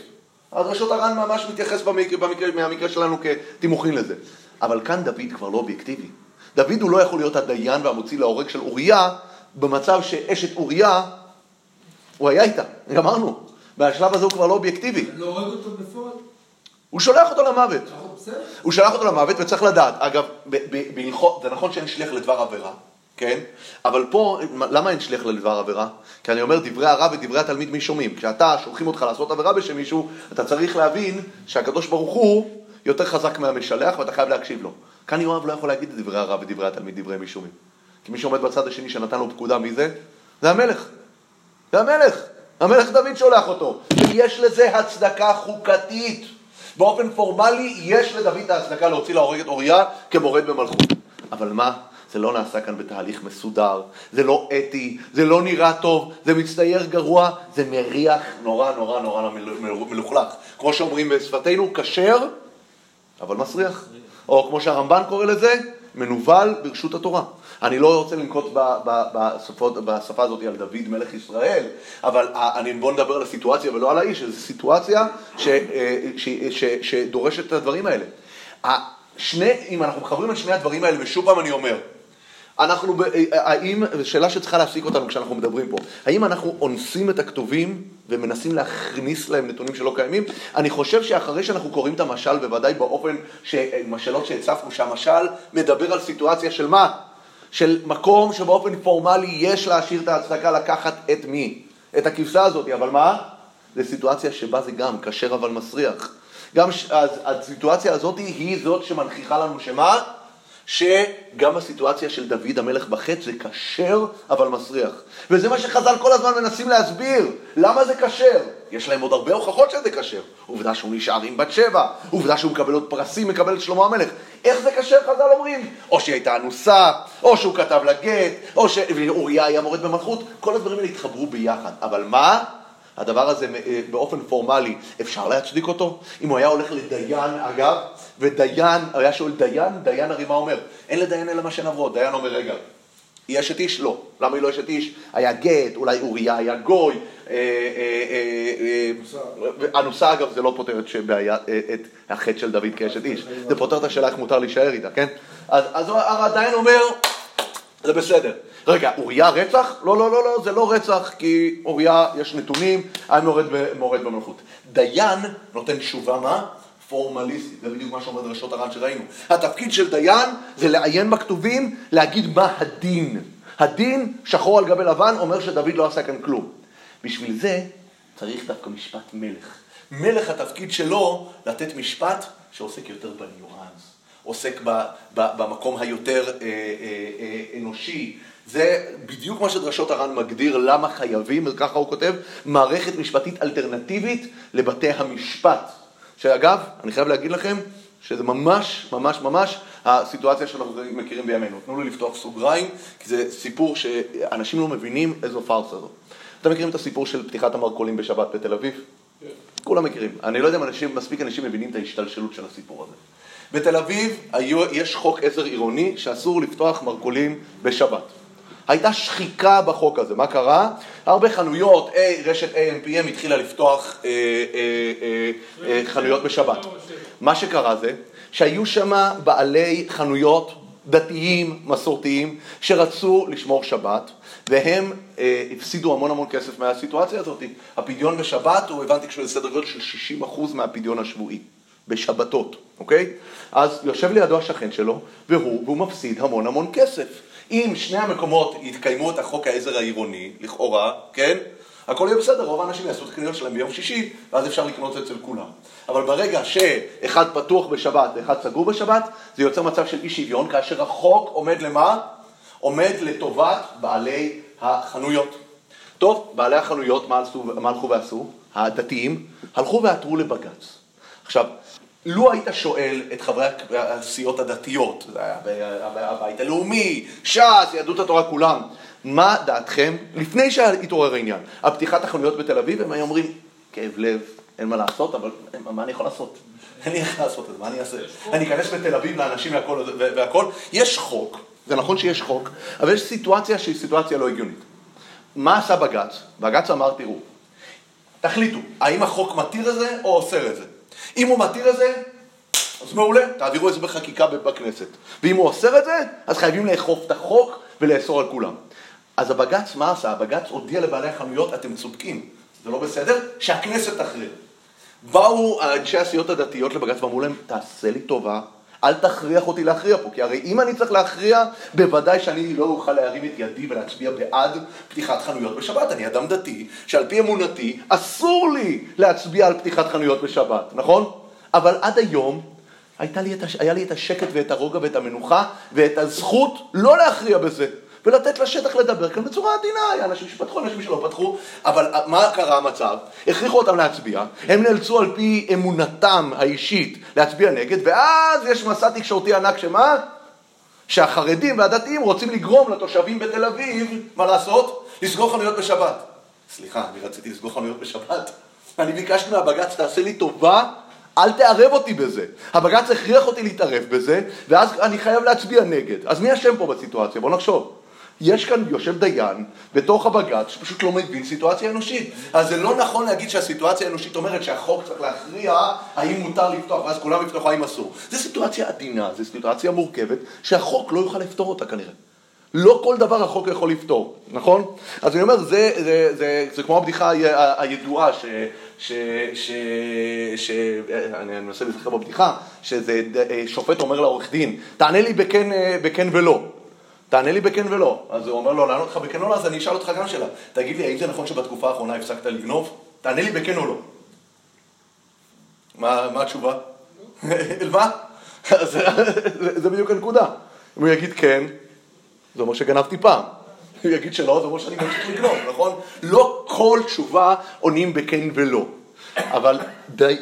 הדרשות הר"ן ממש מתייחס במקרה, במקרה, מהמקרה שלנו כתימוכין לזה. אבל כאן דוד כבר לא אובייקטיבי. דוד הוא לא יכול להיות הדיין והמוציא להורג של אוריה, במצב שאשת אוריה, הוא היה איתה, גמרנו. בשלב הזה הוא כבר לא אובייקטיבי. לא הורג אותו בפועל? הוא שולח אותו למוות. בסדר. הוא שלח אותו למוות וצריך לדעת, אגב, בהלכות, זה נכון שאין שליח לדבר עבירה, כן? אבל פה, למה אין שליח לדבר עבירה? כי אני אומר דברי הרב ודברי התלמיד מי שומעים. כשאתה, שולחים אותך לעשות עבירה בשם מישהו, אתה צריך להבין שהקדוש ברוך הוא יותר חזק מהמשלח ואתה חייב להקשיב לו. כאן יואב לא יכול להגיד את דברי הרב ודברי התלמיד, דברי מי שומעים. כי מי שעומד בצד השני שנתן לו פקודה, מי זה? זה המלך. זה המלך. המלך דוד שולח אותו. ויש לזה הצדקה חוקתית. באופן פורמלי יש לדוד את ההצדקה להוציא להורג את אוריה כמורד במלכות. אבל מה? זה לא נעשה כאן בתהליך מסודר, זה לא אתי, זה לא נראה טוב, זה מצטייר גרוע, זה מריח נורא נורא נורא מלוכלך. כמו שאומרים בשפתנו, כשר, אבל מסריח. או כמו שהרמב"ן קורא לזה, מנוול ברשות התורה. אני לא רוצה לנקוט בשפות, בשפה הזאת על דוד מלך ישראל, אבל אני, בוא נדבר על הסיטואציה ולא על האיש, זו סיטואציה ש, אה, ש, ש, שדורשת את הדברים האלה. שני, אם אנחנו מחברים את שני הדברים האלה, ושוב פעם אני אומר, אנחנו, אה, האם, זו שאלה שצריכה להפסיק אותנו כשאנחנו מדברים פה, האם אנחנו אונסים את הכתובים ומנסים להכניס להם נתונים שלא קיימים? אני חושב שאחרי שאנחנו קוראים את המשל, בוודאי באופן, עם השאלות שהצפנו, שהמשל מדבר על סיטואציה של מה? של מקום שבאופן פורמלי יש להשאיר את ההצדקה לקחת את מי? את הכבשה הזאת, אבל מה? זו סיטואציה שבה זה גם כשר אבל מסריח. גם אז, הסיטואציה הזאת היא זאת שמנכיחה לנו שמה? שגם הסיטואציה של דוד המלך בחטא זה כשר אבל מסריח. וזה מה שחז"ל כל הזמן מנסים להסביר. למה זה כשר? יש להם עוד הרבה הוכחות שזה כשר. עובדה שהוא נשאר עם בת שבע, עובדה שהוא מקבל עוד פרסים, מקבל את שלמה המלך. איך זה כשר חז"ל אומרים? או שהיא הייתה אנוסה, או שהוא כתב לה גט, או שאוריה היה מורד במלכות, כל הדברים האלה התחברו ביחד. אבל מה? הדבר הזה אה, באופן פורמלי, אפשר להצדיק אותו? אם הוא היה הולך לדיין, אגב, ודיין, היה שואל דיין, דיין הרי מה אומר? אין לדיין אלא מה שנבוא. דיין אומר, רגע, היא אשת איש? לא. למה היא לא אשת איש? היה גט, אולי אוריה היה גוי. אה, אה, אנוסה אגב זה לא פותר את החטא של דוד כאשת איש, זה פותר את השאלה איך מותר להישאר איתה, כן? אז הדיין אומר, זה בסדר. רגע, אוריה רצח? לא, לא, לא, לא, זה לא רצח, כי אוריה, יש נתונים, היה מורד, מורד במלכות. דיין נותן תשובה מה? פורמליסטית, זה בדיוק מה שאומר דרשות הר"ן שראינו. התפקיד של דיין זה לעיין בכתובים, להגיד מה הדין. הדין, שחור על גבי לבן, אומר שדוד לא עשה כאן כלום. בשביל זה צריך דווקא משפט מלך. מלך התפקיד שלו לתת משפט שעוסק יותר בניואנס, עוסק ב, ב, במקום היותר אה, אה, אה, אנושי, זה בדיוק מה שדרשות הר"ן מגדיר למה חייבים, וככה הוא כותב, מערכת משפטית אלטרנטיבית לבתי המשפט. שאגב, אני חייב להגיד לכם שזה ממש ממש ממש הסיטואציה שאנחנו מכירים בימינו. תנו לי לפתוח סוגריים, כי זה סיפור שאנשים לא מבינים איזו פארסה זו. אתם מכירים את הסיפור של פתיחת המרכולים בשבת בתל אביב? כן. כולם מכירים. אני לא יודע אם אנשים, מספיק אנשים מבינים את ההשתלשלות של הסיפור הזה. בתל אביב היו, יש חוק עזר עירוני שאסור לפתוח מרכולים בשבת. הייתה שחיקה בחוק הזה, מה קרה? הרבה חנויות, A, רשת AMPM התחילה לפתוח אה, אה, אה, אה, חנויות בשבת. מה שקרה זה שהיו שם בעלי חנויות דתיים, מסורתיים, שרצו לשמור שבת, והם אה, הפסידו המון המון כסף מהסיטואציה הזאת. הפדיון בשבת הוא, הבנתי, כשהוא סדר גודל של 60% מהפדיון השבועי, בשבתות, אוקיי? אז יושב לידו השכן שלו, והוא, והוא מפסיד המון המון כסף. אם שני המקומות יתקיימו את החוק העזר העירוני, לכאורה, כן? הכל יהיה בסדר, רוב האנשים יעשו את הקניות שלהם ביום שישי, ואז אפשר לקנות אצל כולם. אבל ברגע שאחד פתוח בשבת ואחד סגור בשבת, זה יוצר מצב של אי שוויון, כאשר החוק עומד למה? עומד לטובת בעלי החנויות. טוב, בעלי החנויות, מה, הלכו ועשו? הדתיים, הלכו ועתרו לבג"ץ. עכשיו, לו היית שואל את חברי הסיעות הדתיות, הבית הלאומי, ש"ס, יהדות התורה, כולם, מה דעתכם, לפני שהתעורר העניין, על פתיחת החנויות בתל אביב, הם היו אומרים, כאב לב, אין מה לעשות, אבל מה אני יכול לעשות? אין לי איך לעשות את זה, מה אני אעשה? אני אכנס בתל אביב לאנשים והכל. יש חוק, זה נכון שיש חוק, אבל יש סיטואציה שהיא סיטואציה לא הגיונית. מה עשה בג"ץ? בג"ץ אמר, תראו, תחליטו, האם החוק מתיר את זה או אוסר את זה? אם הוא מתיר את זה, אז מעולה, תעבירו את זה בחקיקה בכנסת. ואם הוא אוסר את זה, אז חייבים לאכוף את החוק ולאסור על כולם. אז הבג"ץ, מה עשה? הבג"ץ הודיע לבעלי החנויות, אתם צודקים, זה לא בסדר, שהכנסת תכריע. באו אנשי הסיעות הדתיות לבג"ץ ואמרו להם, תעשה לי טובה, אל תכריח אותי להכריע פה, כי הרי אם אני צריך להכריע, בוודאי שאני לא אוכל להרים את ידי ולהצביע בעד פתיחת חנויות בשבת. אני אדם דתי, שעל פי אמונתי, אסור לי להצביע על פתיחת חנויות בשבת, נכון? אבל עד היום לי את, היה לי את השקט ואת הרוגע ואת המנוחה ואת הזכות לא להכריע בזה. ולתת לשטח לדבר כאן בצורה עדינה. היה אנשים שפתחו, אנשים שלא פתחו, אבל מה קרה המצב? הכריחו אותם להצביע, הם נאלצו על פי אמונתם האישית להצביע נגד, ואז יש מסע תקשורתי ענק שמה? שהחרדים והדתיים רוצים לגרום לתושבים בתל אביב, מה לעשות? לסגור חנויות בשבת. סליחה, אני רציתי לסגור חנויות בשבת. אני ביקשתי מהבג"ץ, תעשה לי טובה, אל תערב אותי בזה. הבג"ץ הכריח אותי להתערב בזה, ואז אני חייב להצביע נגד. אז מי אשם פה בסיטואציה? בואו נחשוב. יש כאן, יושב דיין בתוך הבג"ץ שפשוט לא מבין סיטואציה אנושית. אז זה לא נכון להגיד שהסיטואציה האנושית אומרת שהחוק צריך להכריע האם מותר לפתוח ואז כולם יפתחו האם אסור. זו סיטואציה עדינה, זו סיטואציה מורכבת שהחוק לא יוכל לפתור אותה כנראה. לא כל דבר החוק יכול לפתור, נכון? אז אני אומר, זה, זה, זה, זה, זה כמו הבדיחה הידועה ש... ש... ש... ש... אני מנסה להיזכר בבדיחה, שזה שופט אומר לעורך דין, תענה לי בכן, בכן ולא. תענה לי בכן ולא. אז הוא אומר לו, לענות לך בכן או לא, אז אני אשאל אותך גם שאלה. תגיד לי, האם זה נכון שבתקופה האחרונה הפסקת לגנוב? תענה לי בכן או לא. מה, מה התשובה? מה? זה בדיוק הנקודה. אם הוא יגיד כן, זה אומר שגנבתי פעם. הוא יגיד שלא, זה אומר שאני ממשיך לגנוב, נכון? לא כל תשובה עונים בכן ולא. אבל די,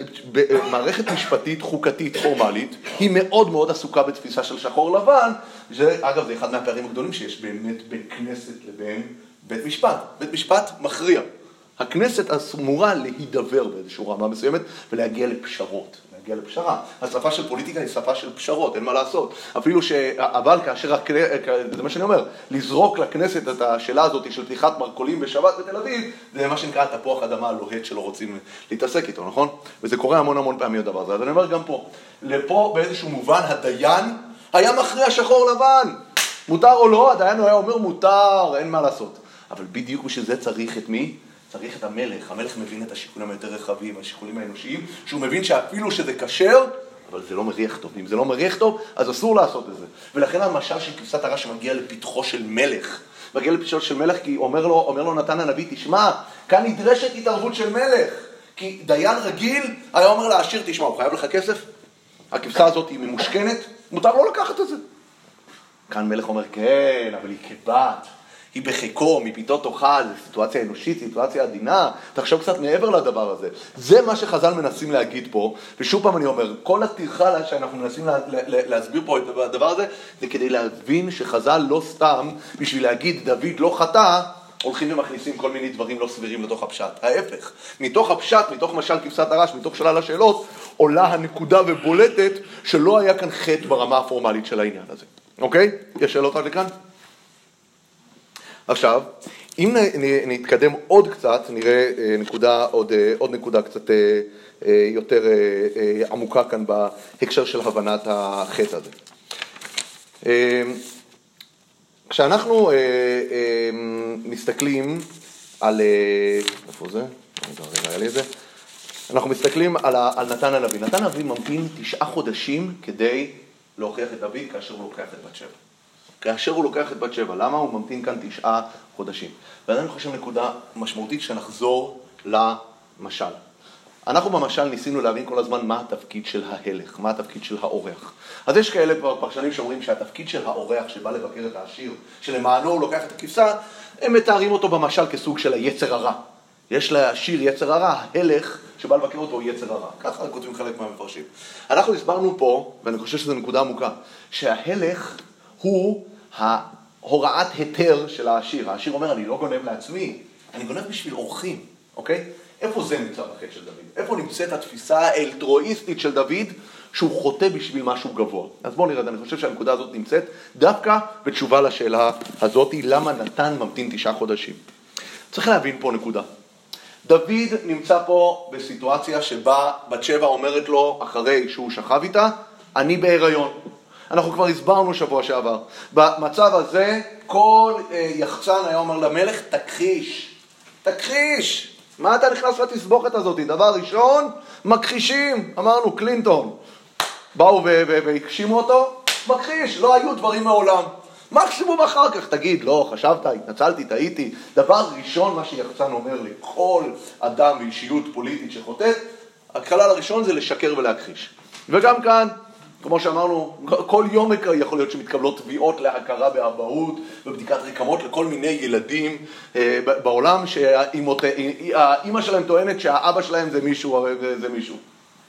מערכת משפטית חוקתית פורמלית היא מאוד מאוד עסוקה בתפיסה של שחור לבן, שאגב זה אחד מהפערים הגדולים שיש באמת בין כנסת לבין בית משפט. בית משפט מכריע. הכנסת אמורה להידבר באיזושהי רמה מסוימת ולהגיע לפשרות. להגיע לפשרה. השפה של פוליטיקה היא שפה של פשרות, אין מה לעשות. אפילו ש... אבל כאשר, זה מה שאני אומר, לזרוק לכנסת את השאלה הזאת של פתיחת מרכולים בשבת בתל אביב, זה מה שנקרא תפוח אדמה הלוהט שלא רוצים להתעסק איתו, נכון? וזה קורה המון המון פעמים הדבר הזה. אז אני אומר גם פה, לפה באיזשהו מובן הדיין היה מכריע שחור לבן. מותר או לא, הדיין היה אומר מותר, אין מה לעשות. אבל בדיוק בשביל זה צריך את מי? צריך את המלך, המלך מבין את השיקולים היותר רחבים, השיקולים האנושיים, שהוא מבין שאפילו שזה כשר, אבל זה לא מריח טוב. אם זה לא מריח טוב, אז אסור לעשות את זה. ולכן המשל של כבשת הרש מגיע לפתחו של מלך. מגיע לפתחו של מלך כי אומר לו, אומר לו נתן הנביא, תשמע, כאן נדרשת התערבות של מלך. כי דיין רגיל היה אומר לעשיר, תשמע, הוא חייב לך כסף? הכבשה הזאת היא ממושכנת, מותר לו לקחת את זה. כאן מלך אומר, כן, אבל היא כבת, היא בחיקו, מפיתו תאכל, זו סיטואציה אנושית, סיטואציה עדינה, תחשוב קצת מעבר לדבר הזה. זה מה שחז"ל מנסים להגיד פה, ושוב פעם אני אומר, כל הטרחה שאנחנו מנסים לה, לה, להסביר פה את הדבר הזה, זה כדי להבין שחז"ל לא סתם, בשביל להגיד דוד לא חטא, הולכים ומכניסים כל מיני דברים לא סבירים לתוך הפשט. ההפך, מתוך הפשט, מתוך משל כבשת הרש, מתוך שלל השאלות, עולה הנקודה ובולטת שלא היה כאן חטא ברמה הפורמלית של העניין הזה. אוקיי? יש שאלות עד לכאן? עכשיו, אם נתקדם עוד קצת, נראה אה, נקודה, עוד, אה, עוד נקודה קצת אה, יותר עמוקה כאן בהקשר של הבנת החטא הזה. כשאנחנו מסתכלים על... איפה זה? רגע, לי את זה. אנחנו מסתכלים על, על נתן הנביא. נתן הנביא ממתין תשעה חודשים כדי להוכיח את דוד כאשר הוא לוקח את בת שבע. כאשר הוא לוקח את בת שבע, למה הוא ממתין כאן תשעה חודשים? ועדיין אני חושב נקודה משמעותית שנחזור למשל. אנחנו במשל ניסינו להבין כל הזמן מה התפקיד של ההלך, מה התפקיד של האורח. אז יש כאלה פרשנים שאומרים שהתפקיד של האורח שבא לבקר את העשיר, שלמענו הוא לוקח את הכבשה, הם מתארים אותו במשל כסוג של היצר הרע. יש לעשיר יצר הרע, ההלך שבא לבקר אותו יצר הרע. ככה כותבים חלק מהמפרשים. אנחנו הסברנו פה, ואני חושב שזו נקודה עמוקה, שההלך הוא הוראת היתר של העשיר. העשיר אומר, אני לא גונב לעצמי, אני גונב בשביל אורחים, אוקיי? איפה זה נמצא בחטא של דוד? איפה נמצאת התפיסה האלטרואיסטית של דוד שהוא חוטא בשביל משהו גבוה? אז בואו נראה, אני חושב שהנקודה הזאת נמצאת דווקא בתשובה לשאלה הזאת, למה נתן ממתין תשעה חודשים. צריך להבין פה נקודה. דוד נמצא פה בסיטואציה שבה בת שבע אומרת לו, אחרי שהוא שכב איתה, אני בהיריון. אנחנו כבר הסברנו שבוע שעבר. במצב הזה, כל אה, יחצן היה אומר למלך, תכחיש, תכחיש. מה אתה נכנס לתסבוכת הזאת? דבר ראשון, מכחישים, אמרנו קלינטון. באו והגשימו אותו, מכחיש, לא היו דברים מעולם. מקסימום אחר כך תגיד, לא, חשבת, התנצלתי, טעיתי. דבר ראשון, מה שיחצן אומר לכל אדם ואישיות פוליטית שחוטאת, הכלל הראשון זה לשקר ולהכחיש. וגם כאן, כמו שאמרנו, כל יום יכול להיות שמתקבלות תביעות להכרה באבהות ובדיקת רקמות לכל מיני ילדים אה, בעולם שהאימא שלהם טוענת שהאבא שלהם זה מישהו, זה מישהו.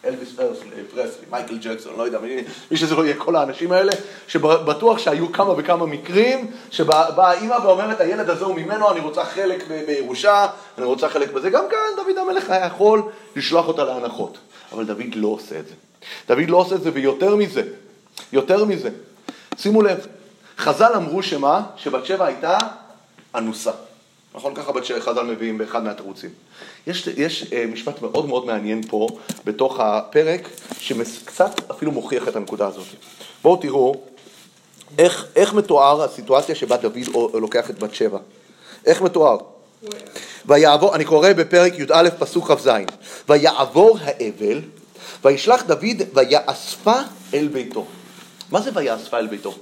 אלוויס פרסלי, מייקל ג'קסון, לא יודע, מי, מי שזה לא יהיה, כל האנשים האלה, שבטוח שהיו כמה וכמה מקרים, שבאה האימא ואומרת, הילד הזה הוא ממנו, אני רוצה חלק בירושה, אני רוצה חלק בזה. גם כאן דוד המלך היה יכול לשלוח אותה להנחות, אבל דוד לא עושה את זה. דוד לא עושה את זה, ויותר מזה, יותר מזה, שימו לב, חז"ל אמרו שמה? שבת שבע הייתה אנוסה. נכון? ככה בת שבע חז"ל מביאים באחד מהתירוצים. יש, יש אה, משפט מאוד מאוד מעניין פה, בתוך הפרק, שקצת אפילו מוכיח את הנקודה הזאת. בואו תראו איך, איך מתואר הסיטואציה שבה דוד לוקח את בת שבע. איך מתואר? ויעבור, אני קורא בפרק י"א פסוק כ"ז, ויעבור האבל וישלח דוד ויאספה אל ביתו. מה זה ויאספה אל ביתו?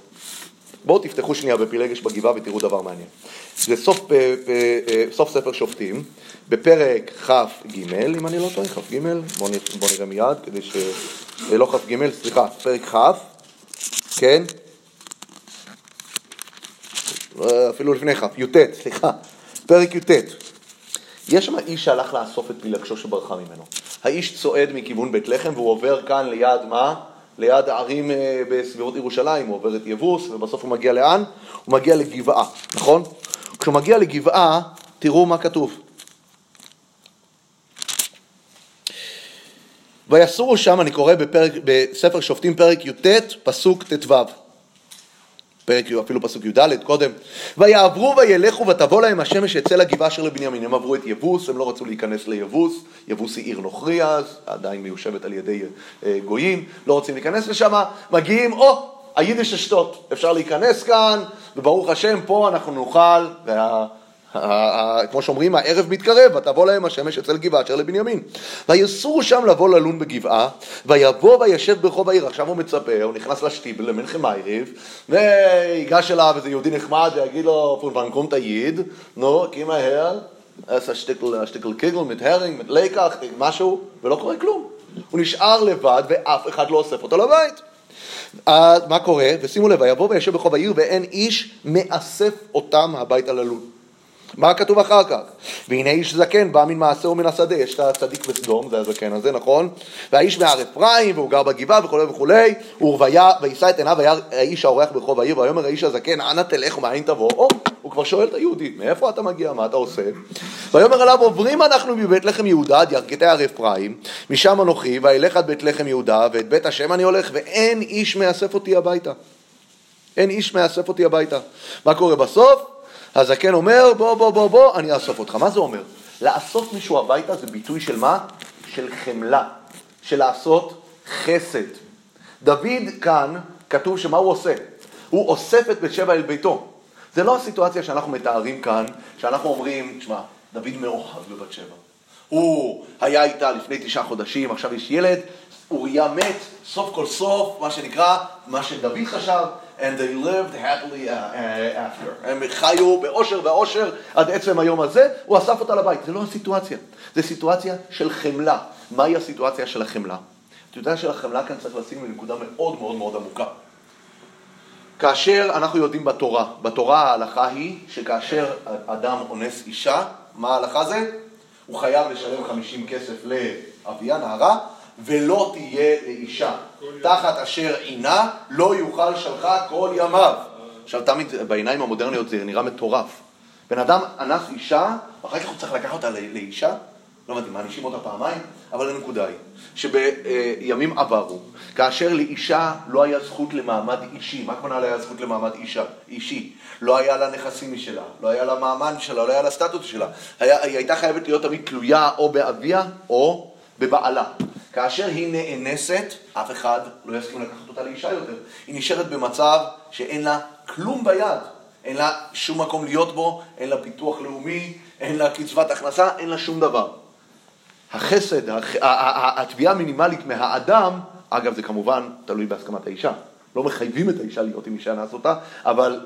בואו תפתחו שנייה בפילגש בגבעה ותראו דבר מעניין. זה סוף, אה, אה, סוף ספר שופטים, בפרק כ"ג, אם אני לא טועה, כ"ג, בואו בוא נראה מיד, כדי ש... אה, לא כ"ג, סליחה, פרק כ', כן? אפילו לפני כ', י"ט, סליחה, פרק י"ט. יש שם איש שהלך לאסוף את פילגשו שברחה ממנו. האיש צועד מכיוון בית לחם והוא עובר כאן ליד מה? ליד ערים אה, בסביבות ירושלים, הוא עובר את יבוס ובסוף הוא מגיע לאן? הוא מגיע לגבעה, נכון? כשהוא מגיע לגבעה, תראו מה כתוב. ויסורו שם, אני קורא בפרק, בספר שופטים פרק י"ט, פסוק ט"ו. פרק, אפילו פסוק י"ד קודם, ויעברו וילכו ותבוא להם השמש אצל הגבעה אשר לבנימין. הם עברו את יבוס, הם לא רצו להיכנס ליבוס, יבוס היא עיר נוכרי אז, עדיין מיושבת על ידי אה, גויים, לא רוצים להיכנס לשם, מגיעים, או, היידיש אשתות, אפשר להיכנס כאן, וברוך השם, פה אנחנו נוכל, וה... כמו שאומרים, הערב מתקרב, ותבוא להם השמש אצל גבעה אשר לבנימין. ויסורו שם לבוא ללון בגבעה, ויבוא וישב ברחוב העיר. עכשיו הוא מצפה, הוא נכנס לשטיבל למנחם אייריב, ויגש אליו איזה יהודי נחמד ויגיד לו, פון תעיד, נו, כי מהר, עשה שטיקל קיגל, mit הרינג, mit ליקח, משהו, ולא קורה כלום. הוא נשאר לבד ואף אחד לא אוסף אותו לבית. מה קורה? ושימו לב, ויבוא וישב ברחוב העיר ואין איש מאסף אותם הביתה ללון. מה כתוב אחר כך? והנה איש זקן בא מן מעשהו מן השדה, יש את הצדיק בסדום, זה הזקן הזה, נכון? והאיש מהר אפרים, והוא גר בגבעה וכולי וכולי, ורוויה, ויישא את עיניו, והיה האיש האורח ברחוב העיר, ויאמר האיש הזקן, אנה תלך ומאין תבוא? או, הוא כבר שואל את היהודי, מאיפה אתה מגיע, מה אתה עושה? ויאמר אליו, עוברים אנחנו מבית לחם יהודה עד ירכתי הר אפרים, משם אנוכי, ואלך עד בית לחם יהודה, ואת בית השם אני הולך, ואין איש מאסף אותי הביתה. אין איש מאסף אותי הביתה. מה קורה בסוף? הזקן אומר, בוא, בוא, בוא, בוא, אני אאסוף אותך. מה זה אומר? לאסוף מישהו הביתה זה ביטוי של מה? של חמלה, של לעשות חסד. דוד כאן, כתוב שמה הוא עושה? הוא אוסף את בית שבע אל ביתו. זה לא הסיטואציה שאנחנו מתארים כאן, שאנחנו אומרים, תשמע, דוד מאוהב בבת שבע. הוא היה איתה לפני תשעה חודשים, עכשיו יש ילד, אוריה מת, סוף כל סוף, מה שנקרא, מה שדוד חשב, and they lived happily uh, uh, after. הם חיו באושר ואושר עד עצם היום הזה, הוא אסף אותה לבית. זה לא הסיטואציה, זה סיטואציה של חמלה. מהי הסיטואציה של החמלה? הסיטואציה של החמלה כאן צריך לשים לנקודה מאוד מאוד מאוד עמוקה. כאשר אנחנו יודעים בתורה, בתורה ההלכה היא שכאשר אדם אונס אישה, מה ההלכה זה? הוא חייב לשלם 50 כסף לאביה, נערה, ולא תהיה לאישה. תחת אשר עינה לא יוכל שלחה כל ימיו. עכשיו תמיד בעיניים המודרניות זה נראה מטורף. בן אדם אנס אישה, ואחר כך הוא צריך לקחת אותה לאישה? לא הבנתי, מענישים אותה פעמיים? אבל הנקודה היא, שבימים עברו, כאשר לאישה לא היה זכות למעמד אישי, מה הכוונה לא היה זכות למעמד אישה, אישי? לא היה לה נכסים משלה, לא היה לה מעמד שלה, לא היה לה סטטוס שלה. היה, היא הייתה חייבת להיות תמיד תלויה או באביה או בבעלה. כאשר היא נאנסת, אף אחד לא יסכים לקחת אותה לאישה יותר. היא נשארת במצב שאין לה כלום ביד. אין לה שום מקום להיות בו, אין לה פיתוח לאומי, אין לה קצבת הכנסה, אין לה שום דבר. החסד, התביעה המינימלית מהאדם, אגב זה כמובן תלוי בהסכמת האישה. לא מחייבים את האישה להיות עם אישה אנס אותה, אבל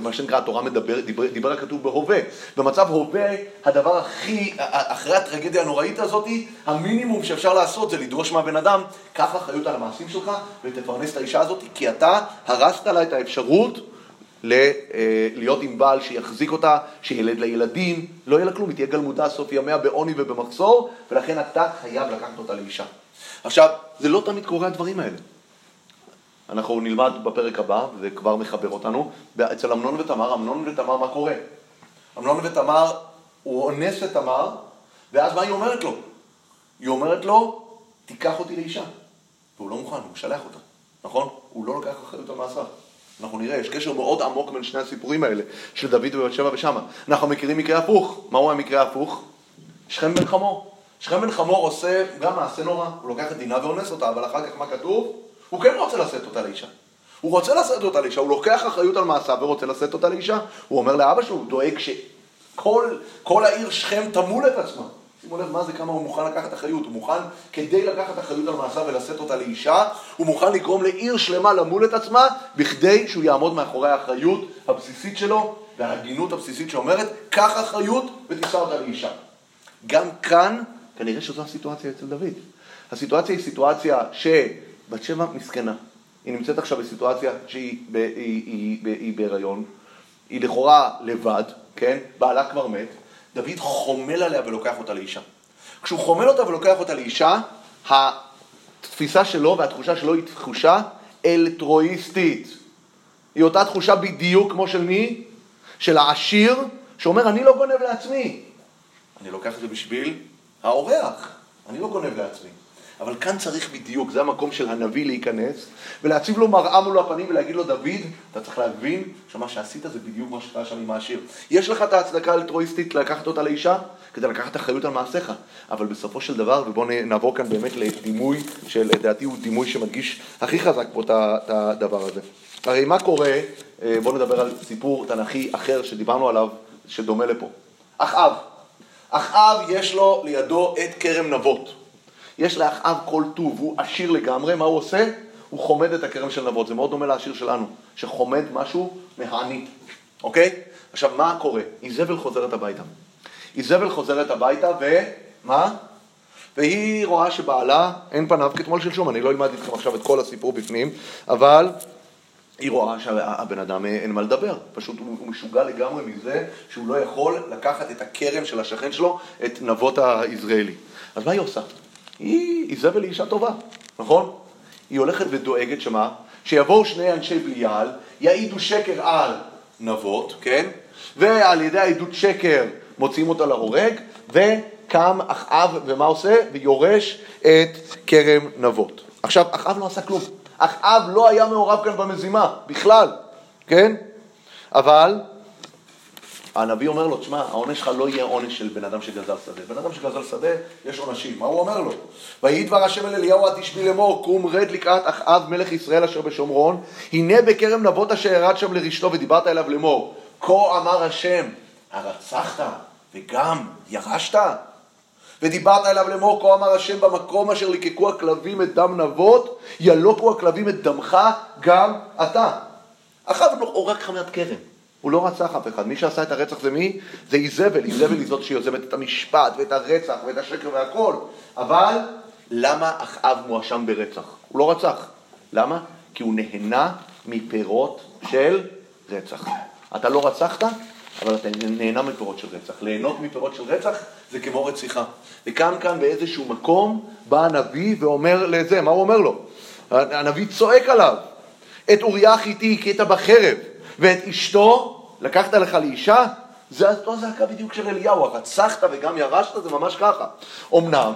מה שנקרא, התורה מדבר, דיבר, דיבר הכתוב בהווה. במצב הווה, הדבר הכי, אחרי הטרגדיה הנוראית הזאת, המינימום שאפשר לעשות זה לדרוש מהבן אדם, קח אחריות על המעשים שלך ותפרנס את האישה הזאת, כי אתה הרסת לה את האפשרות ל, אה, להיות עם בעל שיחזיק אותה, שילד לילדים, לא יהיה לה כלום, היא תהיה גלמודה סוף ימיה בעוני ובמחסור, ולכן אתה חייב לקחת אותה לאישה. עכשיו, זה לא תמיד קורה הדברים האלה. אנחנו נלמד בפרק הבא, וזה כבר מחבר אותנו, אצל אמנון ותמר, אמנון ותמר מה קורה? אמנון ותמר, הוא אונס את תמר, ואז מה היא אומרת לו? היא אומרת לו, תיקח אותי לאישה. והוא לא מוכן, הוא משלח אותה, נכון? הוא לא לוקח אחריות על מעשיו. אנחנו נראה, יש קשר מאוד עמוק בין שני הסיפורים האלה, של דוד ובת שבע ושמה. אנחנו מכירים מקרה הפוך. מהו המקרה ההפוך? שכם בן חמור. שכם בן חמור עושה גם מעשה נורא, הוא לוקח את דינה ואונס אותה, אבל אחר כך מה כתוב? הוא כן רוצה לשאת אותה לאישה. הוא רוצה לשאת אותה לאישה, הוא לוקח אחריות על מעשיו ורוצה לשאת אותה לאישה. הוא אומר לאבא שלו, הוא דואג שכל העיר שכם תמול את עצמה. שימו לב מה זה, כמה הוא מוכן לקחת אחריות. הוא מוכן, כדי לקחת אחריות על מעשיו ולשאת אותה לאישה, הוא מוכן לגרום לעיר שלמה למול את עצמה, בכדי שהוא יעמוד מאחורי האחריות הבסיסית שלו, וההגינות הבסיסית שאומרת, קח אחריות ותישא אותה לאישה. גם כאן, כנראה שזו הסיטואציה אצל דוד. הסיטואציה היא סיטואציה שבת שבע מסכנה. היא נמצאת עכשיו בסיטואציה שהיא ב, היא, היא, היא, היא בהיריון, היא לכאורה לבד, כן? בעלה כבר מת, דוד חומל עליה ולוקח אותה לאישה. כשהוא חומל אותה ולוקח אותה לאישה, התפיסה שלו והתחושה שלו היא תחושה אלטרואיסטית. היא אותה תחושה בדיוק כמו של מי? של העשיר, שאומר, אני לא גונב לעצמי. אני לוקח את זה בשביל האורח, אני לא גונב לעצמי. אבל כאן צריך בדיוק, זה המקום של הנביא להיכנס ולהציב לו מראה מול הפנים ולהגיד לו, דוד, אתה צריך להבין שמה שעשית זה בדיוק מה שקרה שם עם. יש לך את ההצדקה האלטרואיסטית לקחת אותה לאישה כדי לקחת אחריות על מעשיך, אבל בסופו של דבר, ובואו נעבור כאן באמת לדימוי שלדעתי הוא דימוי שמדגיש הכי חזק פה את הדבר הזה. הרי מה קורה, אה, בואו נדבר על סיפור תנכי אחר שדיברנו עליו, שדומה לפה. אחאב. אחאב יש לו לידו את כרם נבות. יש לאחאב כל טוב, הוא עשיר לגמרי, מה הוא עושה? הוא חומד את הכרם של נבות, זה מאוד דומה לעשיר שלנו, שחומד משהו מהעני, אוקיי? עכשיו, מה קורה? איזבל חוזרת הביתה. איזבל חוזרת הביתה, ומה? והיא רואה שבעלה אין פניו כתמול שלשום, אני לא אלמד איתכם עכשיו את כל הסיפור בפנים, אבל היא רואה שהבן אדם אה, אין מה לדבר, פשוט הוא, הוא משוגע לגמרי מזה שהוא לא יכול לקחת את הכרם של השכן שלו, את נבות היזרעאלי. אז מה היא עושה? היא איזבל היא אישה טובה, נכון? היא הולכת ודואגת שמה? שיבואו שני אנשי בליעל, יעידו שקר על נבות, כן? ועל ידי העדות שקר מוציאים אותה להורג, וקם אחאב, ומה עושה? ויורש את כרם נבות. עכשיו, אחאב לא עשה כלום. אחאב לא היה מעורב כאן במזימה, בכלל, כן? אבל הנביא אומר לו, תשמע, העונש שלך לא יהיה עונש של בן אדם שגזל שדה. בן אדם שגזל שדה, יש עונשים. מה הוא אומר לו? ויהי דבר השם אל אליהו עד תשבי לאמור, קום רד לקראת אחאב מלך ישראל אשר בשומרון, הנה בכרם נבות אשר ירד שם לרשתו ודיברת אליו לאמור, כה אמר השם, הרצחת וגם ירשת? ודיברת אליו לאמור, כה אמר השם, במקום אשר ליקקו הכלבים את דם נבות, ילוקו הכלבים את דמך גם אתה. אחאב לא הורג חמת כרם. הוא לא רצח אף אחד. מי שעשה את הרצח זה מי? זה איזבל. איזבל היא זאת שיוזמת את המשפט ואת הרצח ואת השקר והכל. אבל למה אחאב מואשם ברצח? הוא לא רצח. למה? כי הוא נהנה מפירות של רצח. אתה לא רצחת, אבל אתה נהנה מפירות של רצח. ליהנות מפירות של רצח זה כמו רציחה. וכאן כאן באיזשהו מקום בא הנביא ואומר לזה, מה הוא אומר לו? הנביא צועק עליו, את אוריה החיתי הכית בחרב, ואת אשתו לקחת לך לאישה, זה אותו זעקה בדיוק של אליהו, הרצחת וגם ירשת, זה ממש ככה. אמנם,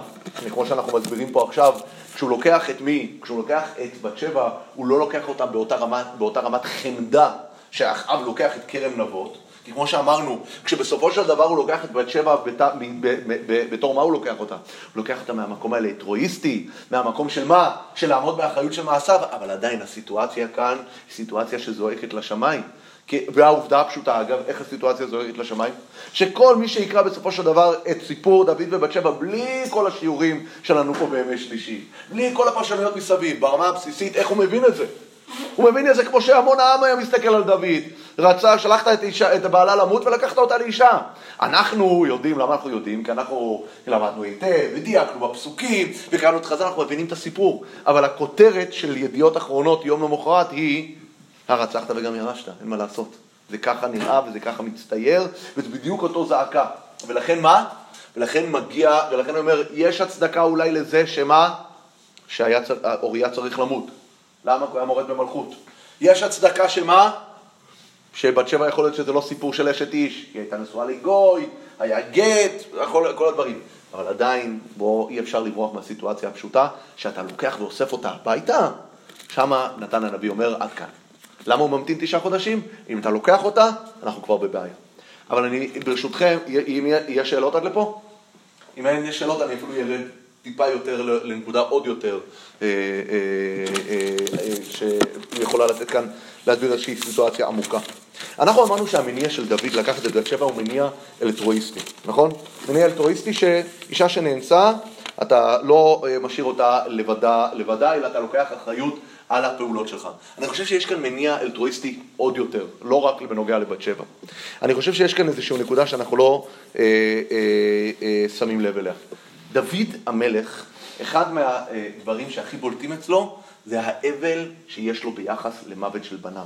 כמו שאנחנו מסבירים פה עכשיו, כשהוא לוקח את מי? כשהוא לוקח את בת שבע, הוא לא לוקח אותה באותה רמת, באותה רמת חמדה שאחאב לוקח את כרם נבות, כי כמו שאמרנו, כשבסופו של דבר הוא לוקח את בת שבע בת... בתור מה הוא לוקח אותה? הוא לוקח אותה מהמקום האלטרואיסטי, מהמקום של מה? של לעמוד באחריות של מעשיו, אבל עדיין הסיטואציה כאן היא סיטואציה שזועקת לשמיים. והעובדה הפשוטה, אגב, איך הסיטואציה זועקת לשמיים? שכל מי שיקרא בסופו של דבר את סיפור דוד ובת שבע, בלי כל השיעורים שלנו פה בימי שלישי, בלי כל הפרשנויות מסביב, ברמה הבסיסית, איך הוא מבין את זה? הוא מבין את זה כמו שהמון העם היה מסתכל על דוד. רצה, שלחת את, אישה, את הבעלה למות ולקחת אותה לאישה. אנחנו יודעים, למה אנחנו יודעים? כי אנחנו למדנו היטב, ודייקנו בפסוקים, וקראנו את חז"ל, אנחנו מבינים את הסיפור. אבל הכותרת של ידיעות אחרונות יום למחרת היא הרצחת וגם ירשת, אין מה לעשות. זה ככה נראה וזה ככה מצטייר, וזה בדיוק אותו זעקה. ולכן מה? ולכן מגיע, ולכן אני אומר, יש הצדקה אולי לזה שמה? שאוריה צריך למות. למה? הוא היה מורד במלכות. יש הצדקה שמה? שבת שבע יכול להיות שזה לא סיפור של אשת איש, היא הייתה נשואה לגוי, היה גט, כל, כל הדברים. אבל עדיין, בוא, אי אפשר לברוח מהסיטואציה הפשוטה, שאתה לוקח ואוסף אותה הביתה, שמה נתן הנביא אומר, עד כאן. למה הוא ממתין תשעה חודשים? אם אתה לוקח אותה, אנחנו כבר בבעיה. אבל אני, ברשותכם, אם יש שאלות עד לפה? אם אין יש שאלות, אני אפילו ארד טיפה יותר לנקודה עוד יותר אה, אה, אה, שיכולה לתת כאן, להסביר איזושהי סיטואציה עמוקה. אנחנו אמרנו שהמניע של דוד לקחת את בת שבע הוא מניע אלטרואיסטי, נכון? מניע אלטרואיסטי שאישה שנאנסה, אתה לא משאיר אותה לבדה, לבדה, אלא אתה לוקח אחריות על הפעולות שלך. אני חושב שיש כאן מניע אלטרואיסטי עוד יותר, לא רק בנוגע לבת שבע. אני חושב שיש כאן איזושהי נקודה שאנחנו לא אה, אה, אה, שמים לב אליה. דוד המלך, אחד מהדברים שהכי בולטים אצלו זה האבל שיש לו ביחס למוות של בניו.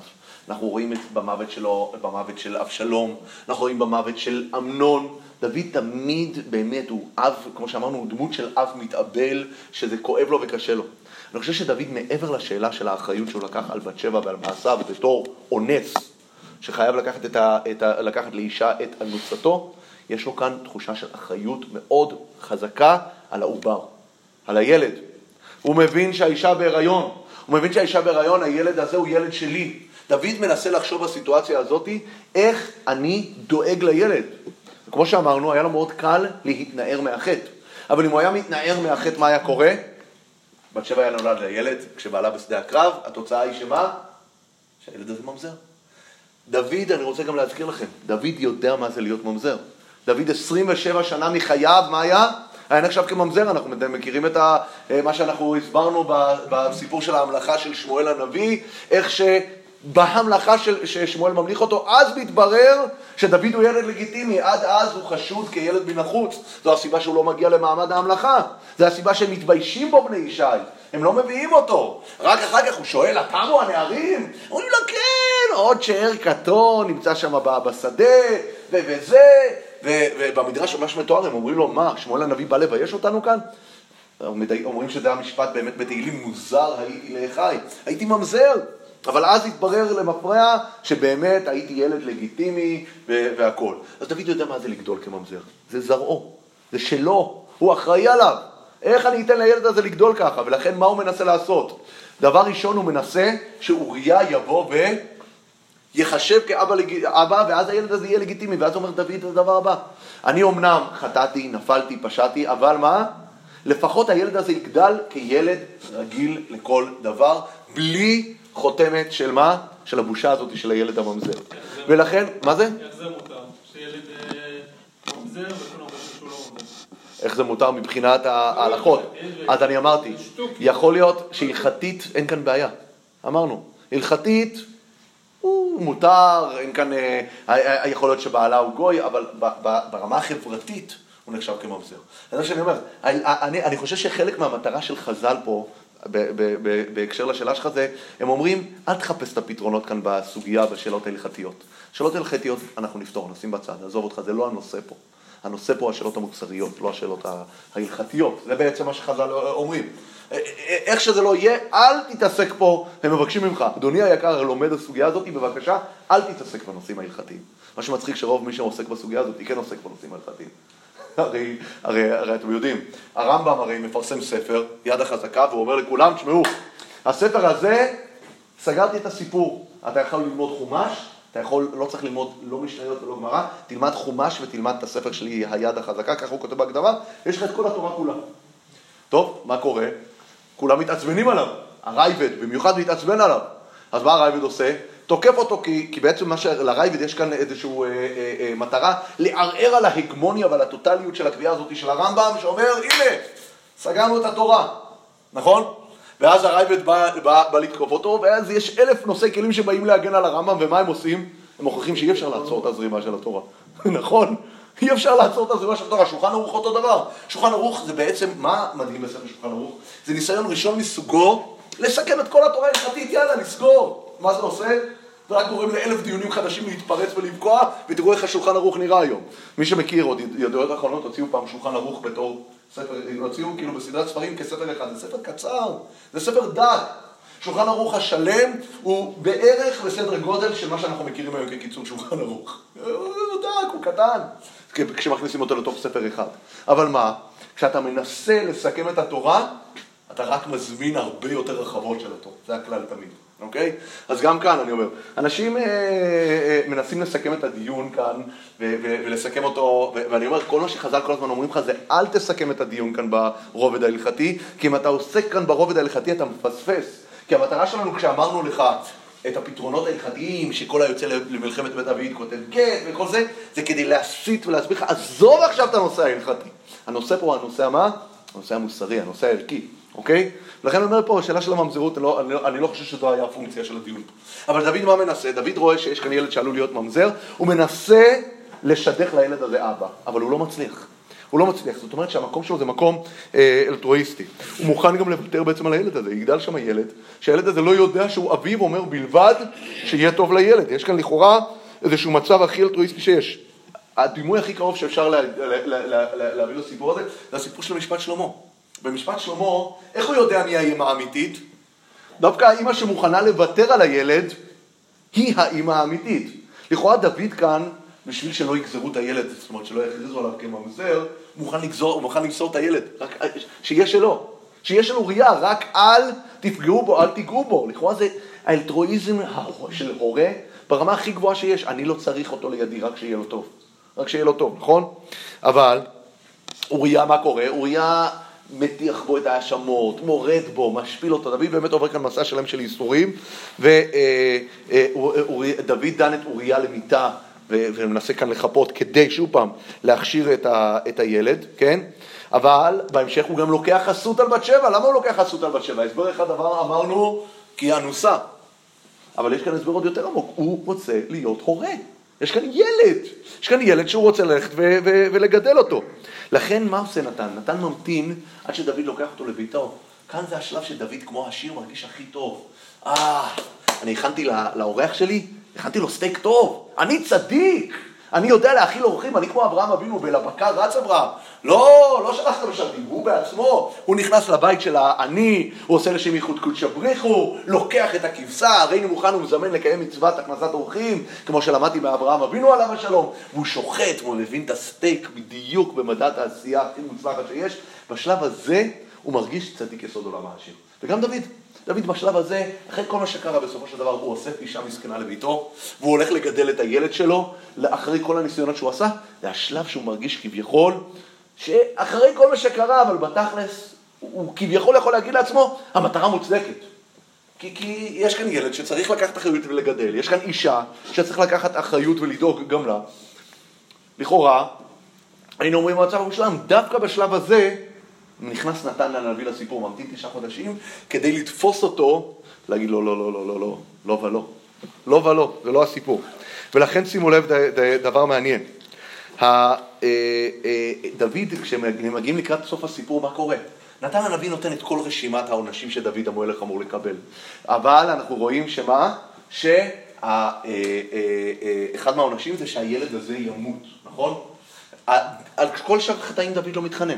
אנחנו רואים את במוות שלו, במוות של אבשלום, אנחנו רואים במוות של אמנון. דוד תמיד באמת הוא אב, כמו שאמרנו, הוא דמות של אב מתאבל, שזה כואב לו וקשה לו. אני חושב שדוד, מעבר לשאלה של האחריות שהוא לקח על בת שבע ועל מעשיו בתור אונס, שחייב לקחת, את ה, את ה, לקחת לאישה את אנוסתו, יש לו כאן תחושה של אחריות מאוד חזקה על העובר, על הילד. הוא מבין שהאישה בהיריון, הוא מבין שהאישה בהיריון, הילד הזה הוא ילד שלי. דוד מנסה לחשוב בסיטואציה הזאת, איך אני דואג לילד. כמו שאמרנו, היה לו מאוד קל להתנער מהחטא. אבל אם הוא היה מתנער מהחטא, מה היה קורה? בת שבע היה נולד לילד, כשבעלה בשדה הקרב, התוצאה היא שמה? שהילד הזה ממזר. דוד, אני רוצה גם להזכיר לכם, דוד יודע מה זה להיות ממזר. דוד 27 שנה מחייו, מה היה? היה נחשב כממזר, אנחנו מכירים את מה שאנחנו הסברנו בסיפור של ההמלכה של שמואל הנביא, איך בהמלכה של, ששמואל ממליך אותו, אז מתברר שדוד הוא ילד לגיטימי, עד אז הוא חשוד כילד מן החוץ. זו הסיבה שהוא לא מגיע למעמד ההמלכה. זו הסיבה שהם מתביישים בו בני ישי. הם לא מביאים אותו. רק אחר כך הוא שואל, התמו הנערים? אומרים לו, כן, עוד שאר קטון נמצא שם בשדה, וזה, ובמדרש ממש מתואר, הם אומרים לו, מה, שמואל הנביא בא לבייש אותנו כאן? אומרים שזה המשפט באמת בתהילים מוזר הייתי לאחי, הייתי ממזר. אבל אז התברר למפרע שבאמת הייתי ילד לגיטימי והכול. אז דוד יודע מה זה לגדול כממזר. זה זרעו, זה שלו, הוא אחראי עליו. איך אני אתן לילד הזה לגדול ככה? ולכן מה הוא מנסה לעשות? דבר ראשון הוא מנסה שאוריה יבוא ויחשב כאבא, לג... אבא, ואז הילד הזה יהיה לגיטימי, ואז אומר דוד את הדבר הבא. אני אמנם חטאתי, נפלתי, פשעתי, אבל מה? לפחות הילד הזה יגדל כילד רגיל לכל דבר, בלי חותמת של מה? של הבושה הזאת של הילד הממזר. ולכן, מה זה? איך זה מותר? שילד אה, ממזר לא ממזר. איך זה מותר מבחינת ההלכות? אז אני אמרתי, יכול להיות שהלכתית אין כאן בעיה. אמרנו, הלכתית הוא מותר, אין כאן, אה, יכול להיות שבעלה הוא גוי, אבל ברמה החברתית הוא נחשב כממזר. זה מה שאני אומר, אני, אני חושב שחלק מהמטרה של חז"ל פה, בהקשר לשאלה שלך זה, הם אומרים, אל תחפש את הפתרונות כאן בסוגיה, בשאלות ההלכתיות. שאלות הלכתיות אנחנו נפתור, נשים בצד, עזוב אותך, זה לא הנושא פה. הנושא פה השאלות המוסריות, לא השאלות ההלכתיות. זה בעצם מה שחז"ל אומרים. איך שזה לא יהיה, אל תתעסק פה, הם מבקשים ממך, אדוני היקר לומד הסוגיה הזאת, בבקשה, אל תתעסק בנושאים ההלכתיים. מה שמצחיק שרוב מי שעוסק בסוגיה הזאת כן עוסק בנושאים ההלכתיים. הרי, הרי, הרי אתם יודעים, הרמב"ם הרי מפרסם ספר, יד החזקה, והוא אומר לכולם, תשמעו, הספר הזה, סגרתי את הסיפור. אתה יכול ללמוד חומש, אתה יכול, לא צריך ללמוד לא משניות ולא גמרא, תלמד חומש ותלמד את הספר שלי, היד החזקה, ככה הוא כותב בהקדמה, יש לך את כל התורה כולה. טוב, מה קורה? כולם מתעצבנים עליו. הרייבד במיוחד מתעצבן עליו. אז מה הרייבד עושה? תוקף אותו כי, כי בעצם מה שלרייבד יש כאן איזושהי אה, אה, אה, מטרה לערער על ההגמוניה ועל הטוטליות של הקביעה הזאת של הרמב"ם שאומר הנה סגרנו את התורה, נכון? ואז הרייבד בא, בא, בא לתקוף אותו ואז יש אלף נושאי כלים שבאים להגן על הרמב"ם ומה הם עושים? הם מוכיחים שאי אפשר לעצור את הזרימה של התורה, נכון? אי אפשר לעצור את הזרימה של התורה, שולחן ערוך אותו דבר. שולחן ערוך זה בעצם, מה מדהים בספר שולחן ערוך? זה ניסיון ראשון מסוגו לסכם את כל התורה ההלכתית, יאללה, נסגור. מה זה עושה? זה רק גורם לאלף דיונים חדשים להתפרץ ולבקוע, ותראו איך השולחן ערוך נראה היום. מי שמכיר, עוד ידיעות אחרונות הוציאו פעם שולחן ערוך בתור ספר, הוציאו כאילו בסדרת ספרים כספר אחד, זה ספר קצר, זה ספר דק. שולחן ערוך השלם הוא בערך בסדר גודל של מה שאנחנו מכירים היום כקיצור שולחן ערוך. הוא דק, הוא קטן, כשמכניסים אותו לתוך ספר אחד. אבל מה? כשאתה מנסה לסכם את התורה, אתה רק מזמין הרבה יותר רחבות של התורה. זה הכלל תמיד. אוקיי? אז גם כאן אני אומר, אנשים אה, אה, מנסים לסכם את הדיון כאן ו- ו- ולסכם אותו, ו- ואני אומר, כל מה שחז"ל כל הזמן אומרים לך זה אל תסכם את הדיון כאן ברובד ההלכתי, כי אם אתה עוסק כאן ברובד ההלכתי אתה מפספס. כי המטרה שלנו כשאמרנו לך את הפתרונות ההלכתיים, שכל היוצא למלחמת בית דוד כותב גט וכל זה, זה כדי להסיט ולהסביר לך, עזוב עכשיו את הנושא ההלכתי. הנושא פה הוא הנושא המה? הנושא המוסרי, הנושא הערכי. אוקיי? לכן אני אומר פה, השאלה של הממזרות, אני לא, אני, לא, אני לא חושב שזו היה הפונקציה של הדיון פה. אבל דוד מה מנסה? דוד רואה שיש כאן ילד שעלול להיות ממזר, הוא מנסה לשדך לילד הזה אבא, אבל הוא לא מצליח. הוא לא מצליח, זאת אומרת שהמקום שלו זה מקום אה, אלטרואיסטי. הוא מוכן גם לוותר בעצם על הילד הזה, יגדל שם ילד, שהילד הזה לא יודע שהוא אביו אומר בלבד שיהיה טוב לילד. יש כאן לכאורה איזשהו מצב הכי אלטרואיסטי שיש. הדימוי הכי קרוב שאפשר להביא לסיפור הזה, זה הסיפור של משפט שלמה. במשפט שלמה, איך הוא יודע מי האימא האמיתית? דווקא האימא שמוכנה לוותר על הילד, היא האימא האמיתית. לכאורה דוד כאן, בשביל שלא יגזרו את הילד, זאת אומרת שלא יכריזו עליו כממזר, מוכן לגזור, הוא מוכן למסור את הילד, רק שיהיה שלו. שיהיה של אוריה, רק אל תפגעו בו, אל תיגעו בו. לכאורה זה האלטרואיזם של הורה ברמה הכי גבוהה שיש. אני לא צריך אותו לידי, רק שיהיה לו טוב. רק שיהיה לו טוב, נכון? אבל אוריה, מה קורה? אוריה מטיח בו את ההאשמות, מורד בו, משפיל אותו. דוד באמת עובר כאן מסע שלם של ייסורים, ודוד דן את אוריה למיטה ומנסה כאן לחפות כדי, שוב פעם, להכשיר את, ה, את הילד, כן? אבל בהמשך הוא גם לוקח חסות על בת שבע. למה הוא לוקח חסות על בת שבע? הסבר אחד דבר אמרנו, כי היא אנוסה. אבל יש כאן הסבר עוד יותר עמוק, הוא רוצה להיות הורה. יש כאן ילד, יש כאן ילד שהוא רוצה ללכת ו- ו- ולגדל אותו. לכן מה עושה נתן? נתן ממתין עד שדוד לוקח אותו לביתו. כאן זה השלב שדוד כמו השיר מרגיש הכי טוב. אה, אני הכנתי לאורח שלי, הכנתי לו סטייק טוב, אני צדיק, אני יודע להאכיל אורחים, אני כמו אברהם אבינו, ולבקר רץ אברהם. לא, לא שלחת משרתים, הוא בעצמו, הוא נכנס לבית של העני, הוא עושה לשם ייחוד קודשא בריחו, לוקח את הכבשה, הרינו מוכן ומזמן לקיים מצוות הכנסת אורחים, כמו שלמדתי מאברהם אבינו עליו השלום, והוא שוחט והוא מבין את הסטייק בדיוק במדד העשייה הכי מוצלחת שיש. בשלב הזה הוא מרגיש צדיק יסוד עולם העשיר. וגם דוד, דוד בשלב הזה, אחרי כל מה שקרה בסופו של דבר, הוא אוסף אישה מסכנה לביתו, והוא הולך לגדל את הילד שלו, אחרי כל הניסיונות שהוא עשה, זה השלב שהוא מרגיש כביכול, שאחרי כל מה שקרה, אבל בתכלס, הוא, הוא כביכול יכול להגיד לעצמו, המטרה מוצדקת. כי, כי יש כאן ילד שצריך לקחת אחריות ולגדל, יש כאן אישה שצריך לקחת אחריות ולדאוג גם לה. לכאורה, היינו אומרים במצב המושלם, דווקא בשלב הזה נכנס נתן הנביא לסיפור, ממתין תשעה חודשים, כדי לתפוס אותו, להגיד לו, לא, לא, לא, לא, לא, לא ולא. לא ולא, זה לא הסיפור. ולכן שימו לב דבר מעניין. אה, אה, דוד, כשהם מגיעים לקראת סוף הסיפור, מה קורה? נתן הנביא נותן את כל רשימת העונשים שדוד המלך אמור לקבל. אבל אנחנו רואים שמה? שאחד מהעונשים זה שהילד הזה ימות, נכון? על כל שאר החטאים דוד לא מתחנן.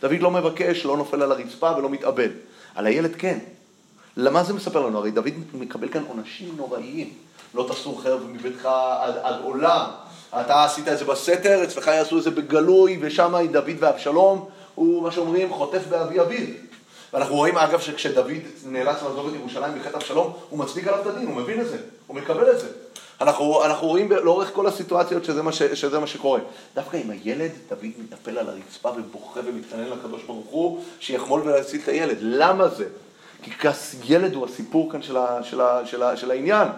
דוד לא מבקש, לא נופל על הרצפה ולא מתאבד. על הילד כן. למה זה מספר לנו? הרי דוד מקבל כאן עונשים נוראיים. לא תסור חרב מביתך עד, עד עולם. אתה עשית את זה בסתר, אצלך יעשו את זה בגלוי, ושם דוד ואבשלום, הוא, מה שאומרים, חוטף באבי אביו. ואנחנו רואים, אגב, שכשדוד נאלץ לעזוב את ירושלים בחטא אבשלום, הוא מצדיק עליו את הדין, הוא מבין את זה, הוא מקבל את זה. אנחנו, אנחנו רואים לאורך כל הסיטואציות שזה מה, ש, שזה מה שקורה. דווקא עם הילד, דוד מתנפל על הרצפה ובוכה ומתחנן לקדוש ברוך הוא שיחמול ולהציל את הילד. למה זה? כי כס ילד הוא הסיפור כאן של, ה, של, ה, של, ה, של העניין.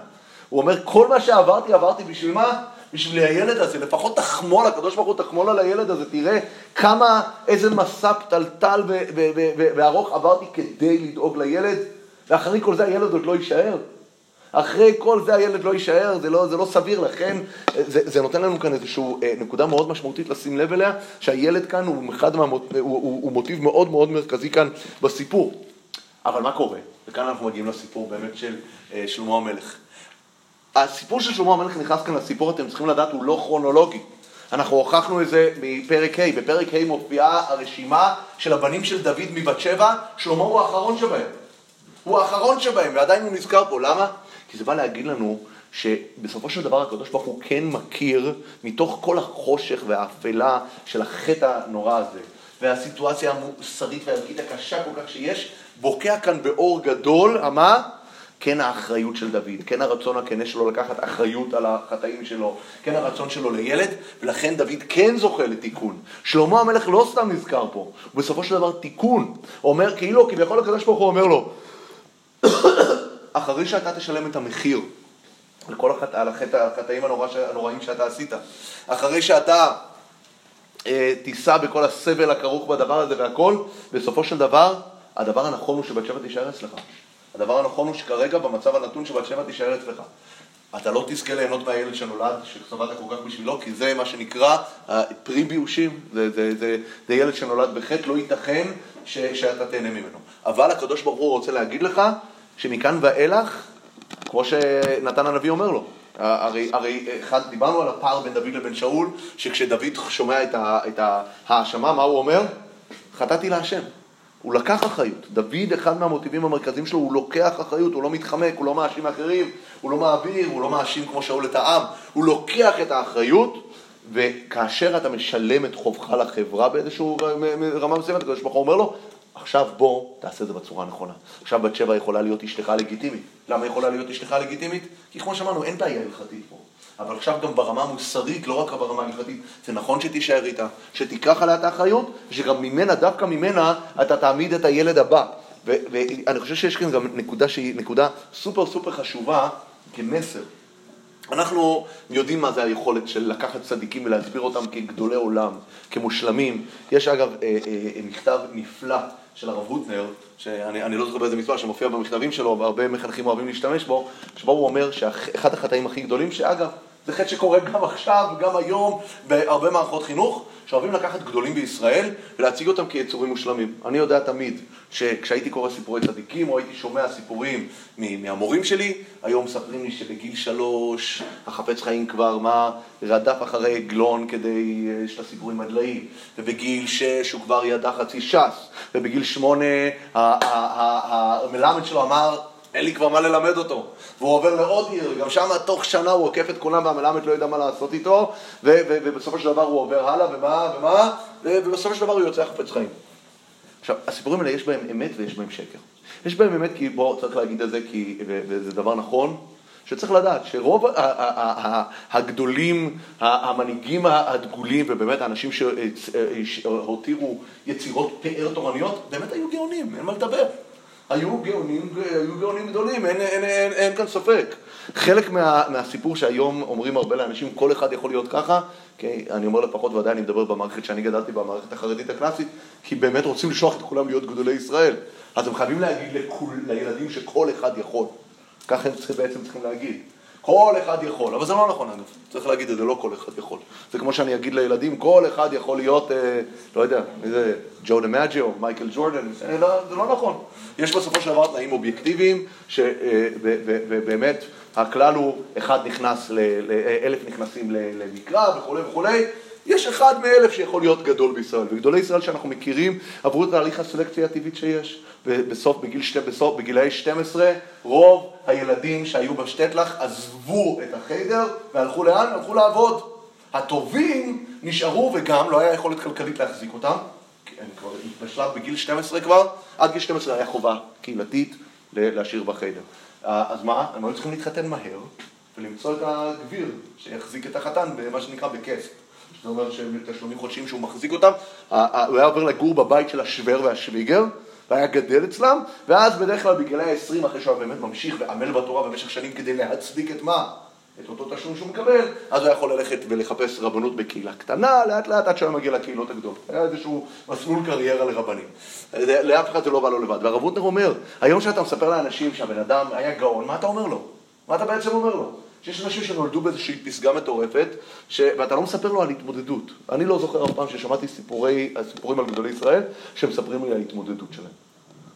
הוא אומר, כל מה שעברתי, עברתי בשביל מה? בשביל הילד הזה, לפחות תחמול, הקדוש ברוך הוא תחמול על הילד הזה, תראה כמה, איזה מסע פתלתל וארוך עברתי כדי לדאוג לילד, ואחרי כל זה הילד עוד לא יישאר. אחרי כל זה הילד לא יישאר, זה לא, זה לא סביר, לכן זה, זה נותן לנו כאן איזושהי אה, נקודה מאוד משמעותית לשים לב אליה, שהילד כאן הוא, אחד מהמוט, הוא, הוא, הוא מוטיב מאוד מאוד מרכזי כאן בסיפור. אבל מה קורה? וכאן אנחנו מגיעים לסיפור באמת של אה, שלמה המלך. הסיפור של שלמה המלך נכנס כאן לסיפור, אתם צריכים לדעת, הוא לא כרונולוגי. אנחנו הוכחנו את זה מפרק ה', בפרק ה' מופיעה הרשימה של הבנים של דוד מבת שבע, שלמה הוא האחרון שבהם. הוא האחרון שבהם, ועדיין הוא נזכר פה, למה? כי זה בא להגיד לנו שבסופו של דבר הקדוש ברוך הוא כן מכיר מתוך כל החושך והאפלה של החטא הנורא הזה, והסיטואציה המוסרית והערכית הקשה כל כך שיש, בוקע כאן באור גדול, מה? כן האחריות של דוד, כן הרצון הכנה שלו לקחת אחריות על החטאים שלו, כן הרצון שלו לילד, ולכן דוד כן זוכה לתיקון. שלמה המלך לא סתם נזכר פה, הוא בסופו של דבר תיקון. הוא אומר, כאילו, כביכול הקדוש ברוך הוא אומר לו, אחרי שאתה תשלם את המחיר על כל החטאים הנורא, הנוראים שאתה עשית, אחרי שאתה אה, תישא בכל הסבל הכרוך בדבר הזה והכל, בסופו של דבר, הדבר הנכון הוא שבת שבע תישאר אצלך. הדבר הנכון הוא שכרגע במצב הנתון שבת שבע תישאר אצלך. אתה לא תזכה ליהנות מהילד שנולד, שסבלת כל כך בשבילו, כי זה מה שנקרא פרי ביושים, זה, זה, זה, זה ילד שנולד בחטא, לא ייתכן ש, שאתה תהנה ממנו. אבל הקדוש ברוך הוא רוצה להגיד לך שמכאן ואילך, כמו שנתן הנביא אומר לו, הרי, הרי אחד, דיברנו על הפער בין דוד לבין שאול, שכשדוד שומע את ההאשמה, מה הוא אומר? חטאתי להשם. הוא לקח אחריות. דוד, אחד מהמוטיבים המרכזיים שלו, הוא לוקח אחריות, הוא לא מתחמק, הוא לא מאשים אחרים, הוא לא מעביר, הוא לא מאשים כמו שאול את העם, הוא לוקח את האחריות, וכאשר אתה משלם את חובך לחברה באיזושהי רמה מסוימת, הקדוש ברוך הוא אומר לו, עכשיו בוא, תעשה את זה בצורה הנכונה. עכשיו בת שבע יכולה להיות אשתך לגיטימית. למה יכולה להיות אשתך לגיטימית? כי כמו שאמרנו, אין בעיה הלכתית פה. אבל עכשיו גם ברמה המוסרית, לא רק ברמה ההלכתית, זה נכון שתישאר איתה, שתיקח עליה את האחריות, ושגם ממנה, דווקא ממנה, אתה תעמיד את הילד הבא. ואני חושב שיש כאן גם נקודה שהיא נקודה סופר סופר חשובה כמסר. אנחנו יודעים מה זה היכולת של לקחת צדיקים ולהסביר אותם כגדולי עולם, כמושלמים. יש אגב אה, אה, מכתב נפלא של הרב הוטנר, שאני אני לא זוכר באיזה מספר, שמופיע במכתבים שלו, והרבה מחנכים אוהבים להשתמש בו, שבו הוא אומר שאחד החטאים הכי גדולים, שאגב, זה חטא שקורה גם עכשיו, גם היום, בהרבה מערכות חינוך, שאוהבים לקחת גדולים בישראל ולהציג אותם כיצורים מושלמים. אני יודע תמיד שכשהייתי קורא סיפורי צדיקים, או הייתי שומע סיפורים מהמורים שלי, היום מספרים לי שבגיל שלוש החפץ חיים כבר מה רדף אחרי עגלון כדי יש את הסיפורים הדליים, ובגיל שש הוא כבר ידע חצי ש"ס, ובגיל שמונה המלמד שלו אמר אין לי כבר מה ללמד אותו. והוא עובר לעוד עיר, וגם שם תוך שנה הוא עוקף את כולם והמלמד לא יודע מה לעשות איתו, ובסופו של דבר הוא עובר הלאה, ומה, ומה, ובסופו של דבר הוא יוצא חפץ חיים. עכשיו, הסיפורים האלה יש בהם אמת ויש בהם שקר. יש בהם אמת כי, בואו, צריך להגיד את זה, כי, וזה דבר נכון, שצריך לדעת שרוב הגדולים, המנהיגים הדגולים, ובאמת האנשים שהותירו יצירות פאר תורניות, באמת היו גאונים, אין מה לדבר. היו גאונים, היו גאונים גדולים, אין, אין, אין, אין כאן ספק. חלק מה, מהסיפור שהיום אומרים הרבה לאנשים, כל אחד יכול להיות ככה, כי אני אומר לפחות ודאי אני מדבר במערכת שאני גדלתי במערכת החרדית הקלאסית, כי באמת רוצים לשלוח את כולם להיות גדולי ישראל. אז הם חייבים להגיד לכול, לילדים שכל אחד יכול. ככה הם בעצם צריכים להגיד. כל אחד יכול, אבל זה לא נכון אגב, צריך להגיד את זה, לא כל אחד יכול. זה כמו שאני אגיד לילדים, כל אחד יכול להיות, אה, לא יודע, איזה ג'ו דמאג'י או מייקל ג'ורדן, לא, זה לא נכון. יש בסופו של דבר תנאים אובייקטיביים, ובאמת הכלל הוא, אחד נכנס, ל, אלף נכנסים למקרא וכולי וכולי, יש אחד מאלף שיכול להיות גדול בישראל, וגדולי ישראל שאנחנו מכירים עברו את תהליך הסלקציה הטבעית שיש. ובסוף, בגיל שתי, בסוף, בגילאי 12, רוב הילדים שהיו בשטטלך עזבו את החדר והלכו לאן? הלכו לעבוד. הטובים נשארו וגם לא היה יכולת כלכלית להחזיק אותם, כי הם כבר בשלב בגיל 12 כבר, עד גיל 12 היה חובה קהילתית להשאיר בחדר. אז מה? הם היו צריכים להתחתן מהר ולמצוא את הגביר שיחזיק את החתן במה שנקרא בכסף. זאת אומרת שהם תשלומים חודשיים שהוא מחזיק אותם, הוא היה עובר לגור בבית של השוור והשוויגר, והיה גדל אצלם, ואז בדרך כלל בגילאי ה-20, אחרי שהוא באמת ממשיך ועמל בתורה במשך שנים כדי להצדיק את מה? את אותו תשלום שהוא מקבל, אז הוא יכול ללכת ולחפש רבנות בקהילה קטנה, לאט לאט עד שהוא מגיע לקהילות הגדולות. היה איזשהו מסלול קריירה לרבנים. לאף אחד זה לא בא לו לבד. והרב הוטנר אומר, היום שאתה מספר לאנשים שהבן אדם היה גאון, מה אתה אומר לו? מה אתה בעצם אומר לו? שיש אנשים שנולדו באיזושהי פסגה מטורפת, ש... ואתה לא מספר לו על התמודדות. אני לא זוכר אף פעם ששמעתי סיפורי, סיפורים על גדולי ישראל, שמספרים לי על ההתמודדות שלהם.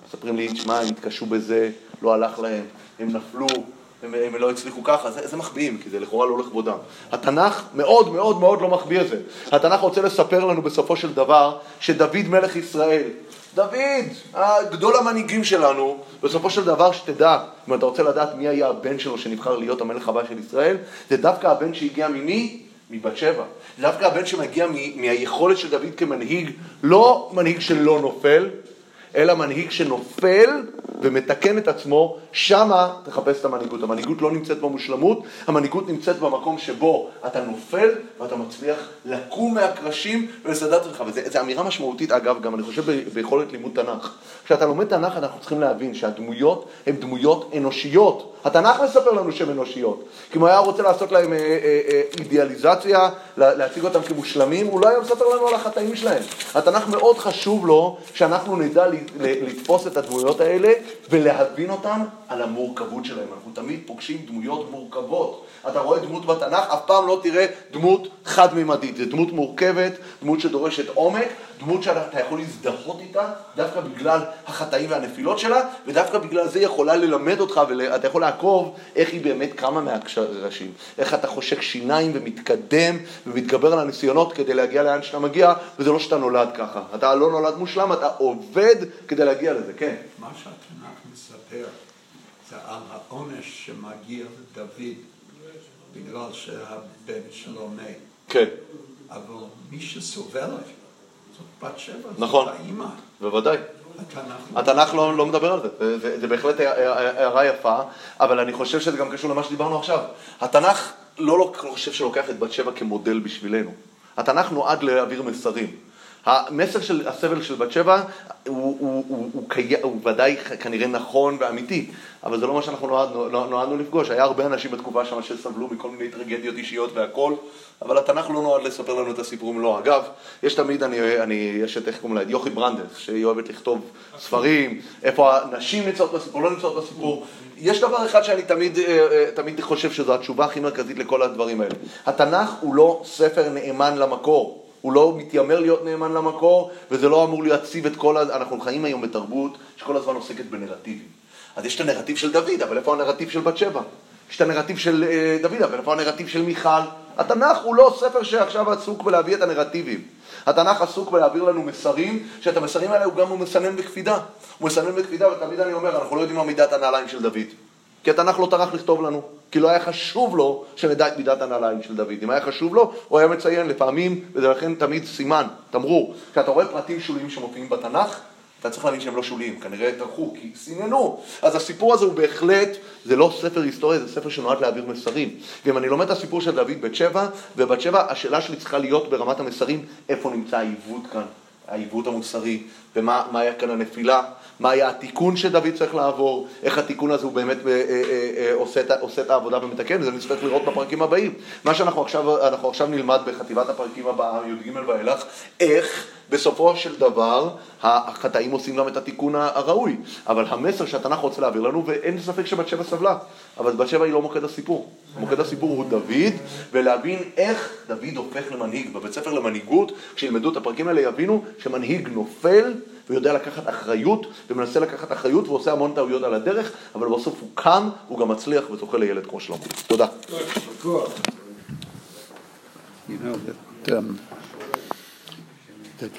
מספרים לי, שמע, הם התקשו בזה, לא הלך להם, הם נפלו, הם, הם לא הצליחו ככה, זה, זה מחביאים, כי זה לכאורה לא לכבודם. התנ"ך מאוד מאוד מאוד לא מחביא את זה. התנ"ך רוצה לספר לנו בסופו של דבר שדוד מלך ישראל, דוד, גדול המנהיגים שלנו, בסופו של דבר שתדע, אם אתה רוצה לדעת מי היה הבן שלו שנבחר להיות המלך הבא של ישראל, זה דווקא הבן שהגיע ממי? מבת שבע. דווקא הבן שמגיע מהיכולת של דוד כמנהיג, לא מנהיג שלא נופל, אלא מנהיג שנופל ומתקן את עצמו, שמה תחפש את המנהיגות. המנהיגות לא נמצאת במושלמות, המנהיגות נמצאת במקום שבו אתה נופל ואתה מצליח לקום מהקרשים ולסדר את עצמך. וזו אמירה משמעותית, אגב, גם אני חושב ביכולת לימוד תנ"ך. כשאתה לומד תנ"ך אנחנו צריכים להבין שהדמויות הן דמויות אנושיות. התנ"ך מספר לנו שהן אנושיות. כי אם הוא היה רוצה לעשות להם אה, אה, אה, אידיאליזציה, להציג אותם כמושלמים, הוא לא היה מספר לנו על החטאים שלהם. התנ"ך מאוד חשוב לו שאנחנו נדע לתפוס את הדמויות האלה ולהבין אותן על המורכבות שלהם. אנחנו תמיד פוגשים דמויות מורכבות. אתה רואה דמות בתנ"ך, אף פעם לא תראה דמות חד-ממדית. זו דמות מורכבת, דמות שדורשת עומק, דמות שאתה יכול להזדהות איתה דווקא בגלל החטאים והנפילות שלה, ודווקא בגלל זה יכולה ללמד אותך, ואתה יכול לעקוב איך היא באמת קמה מהקרשים. איך אתה חושק שיניים ומתקדם ומתגבר על הניסיונות כדי להגיע לאן שאתה מגיע, וזה לא שאתה נולד ככה. אתה לא נולד מושלם, אתה עובד כדי להגיע לזה, כן. מה שהתנ"ך מספר זה על העונש שמגיע לדוד בגלל שהבן שלו מת. כן. אבל מי שסובל זאת בת שבע, נכון. זאת האימא. בוודאי. התנ"ך התנ"ך לא, לא מדבר על זה, זה, זה, זה בהחלט הערה יפה, אבל אני חושב שזה גם קשור למה שדיברנו עכשיו. התנ"ך לא, לא חושב שלוקח את בת שבע כמודל בשבילנו. התנ"ך נועד להעביר מסרים. המסר של הסבל של בת שבע הוא, הוא, הוא, הוא, קי... הוא ודאי כנראה נכון ואמיתי, אבל זה לא מה שאנחנו נועדנו, נועדנו לפגוש. היה הרבה אנשים בתקופה שם שסבלו מכל מיני טרגדיות אישיות והכל, אבל התנ"ך לא נועד לספר לנו את הסיפורים לא. אגב, יש תמיד, אני, אני יש את, איך קוראים לה, את יוכי ברנדס, שהיא אוהבת לכתוב ספרים, איפה הנשים נמצאות בסיפור, לא נמצאות בסיפור. יש דבר אחד שאני תמיד, אה, אה, תמיד חושב שזו התשובה הכי מרכזית לכל הדברים האלה. התנ"ך הוא לא ספר נאמן למקור. הוא לא מתיימר להיות נאמן למקור, וזה לא אמור להציב את כל ה... אנחנו חיים היום בתרבות שכל הזמן עוסקת בנרטיבים. אז יש את הנרטיב של דוד, אבל איפה הנרטיב של בת שבע? יש את הנרטיב של אה, דוד, אבל איפה הנרטיב של מיכל? התנ"ך הוא לא ספר שעכשיו עסוק בלהביא את הנרטיבים. התנ"ך עסוק בלהעביר לנו מסרים, שאת המסרים האלה הוא גם הוא מסנן בקפידה. הוא מסנן בקפידה, ותמיד אני אומר, אנחנו לא יודעים מה מידת הנעליים של דוד. כי התנ"ך לא טרח לכתוב לנו, כי לא היה חשוב לו שנדע את מידת הנעליים של דוד. אם היה חשוב לו, הוא היה מציין לפעמים, וזה לכן תמיד סימן, תמרור. כשאתה רואה פרטים שוליים שמופיעים בתנ"ך, אתה צריך להבין שהם לא שוליים, כנראה טרחו, כי סיננו. אז הסיפור הזה הוא בהחלט, זה לא ספר היסטוריה, זה ספר שנועד להעביר מסרים. ואם אני לומד את הסיפור של דוד בת שבע, ובת שבע, השאלה שלי צריכה להיות ברמת המסרים, איפה נמצא העיוות כאן, העיוות המוסרי, ומה היה כאן הנפילה, מה היה התיקון שדוד צריך לעבור, איך התיקון הזה הוא באמת אה, אה, אה, עושה, עושה את העבודה ומתקן, וזה נצטרך לראות בפרקים הבאים. מה שאנחנו עכשיו, עכשיו נלמד בחטיבת הפרקים הבאה, י"ג ואילך, איך בסופו של דבר החטאים עושים גם את התיקון הראוי. אבל המסר שהתנ"ך רוצה להעביר לנו, ואין ספק שבת שבע סבלה, אבל בת שבע היא לא מוקד הסיפור. מוקד הסיפור הוא דוד, ולהבין איך דוד הופך למנהיג. בבית ספר למנהיגות, כשילמדו את הפרקים האלה, יבינו שמנהיג נופל ויודע לקחת אחריות, ומנסה לקחת אחריות ועושה המון טעויות על הדרך, אבל בסוף הוא קם, הוא גם מצליח וזוכה לילד כמו שלמה. תודה. You know that, um, that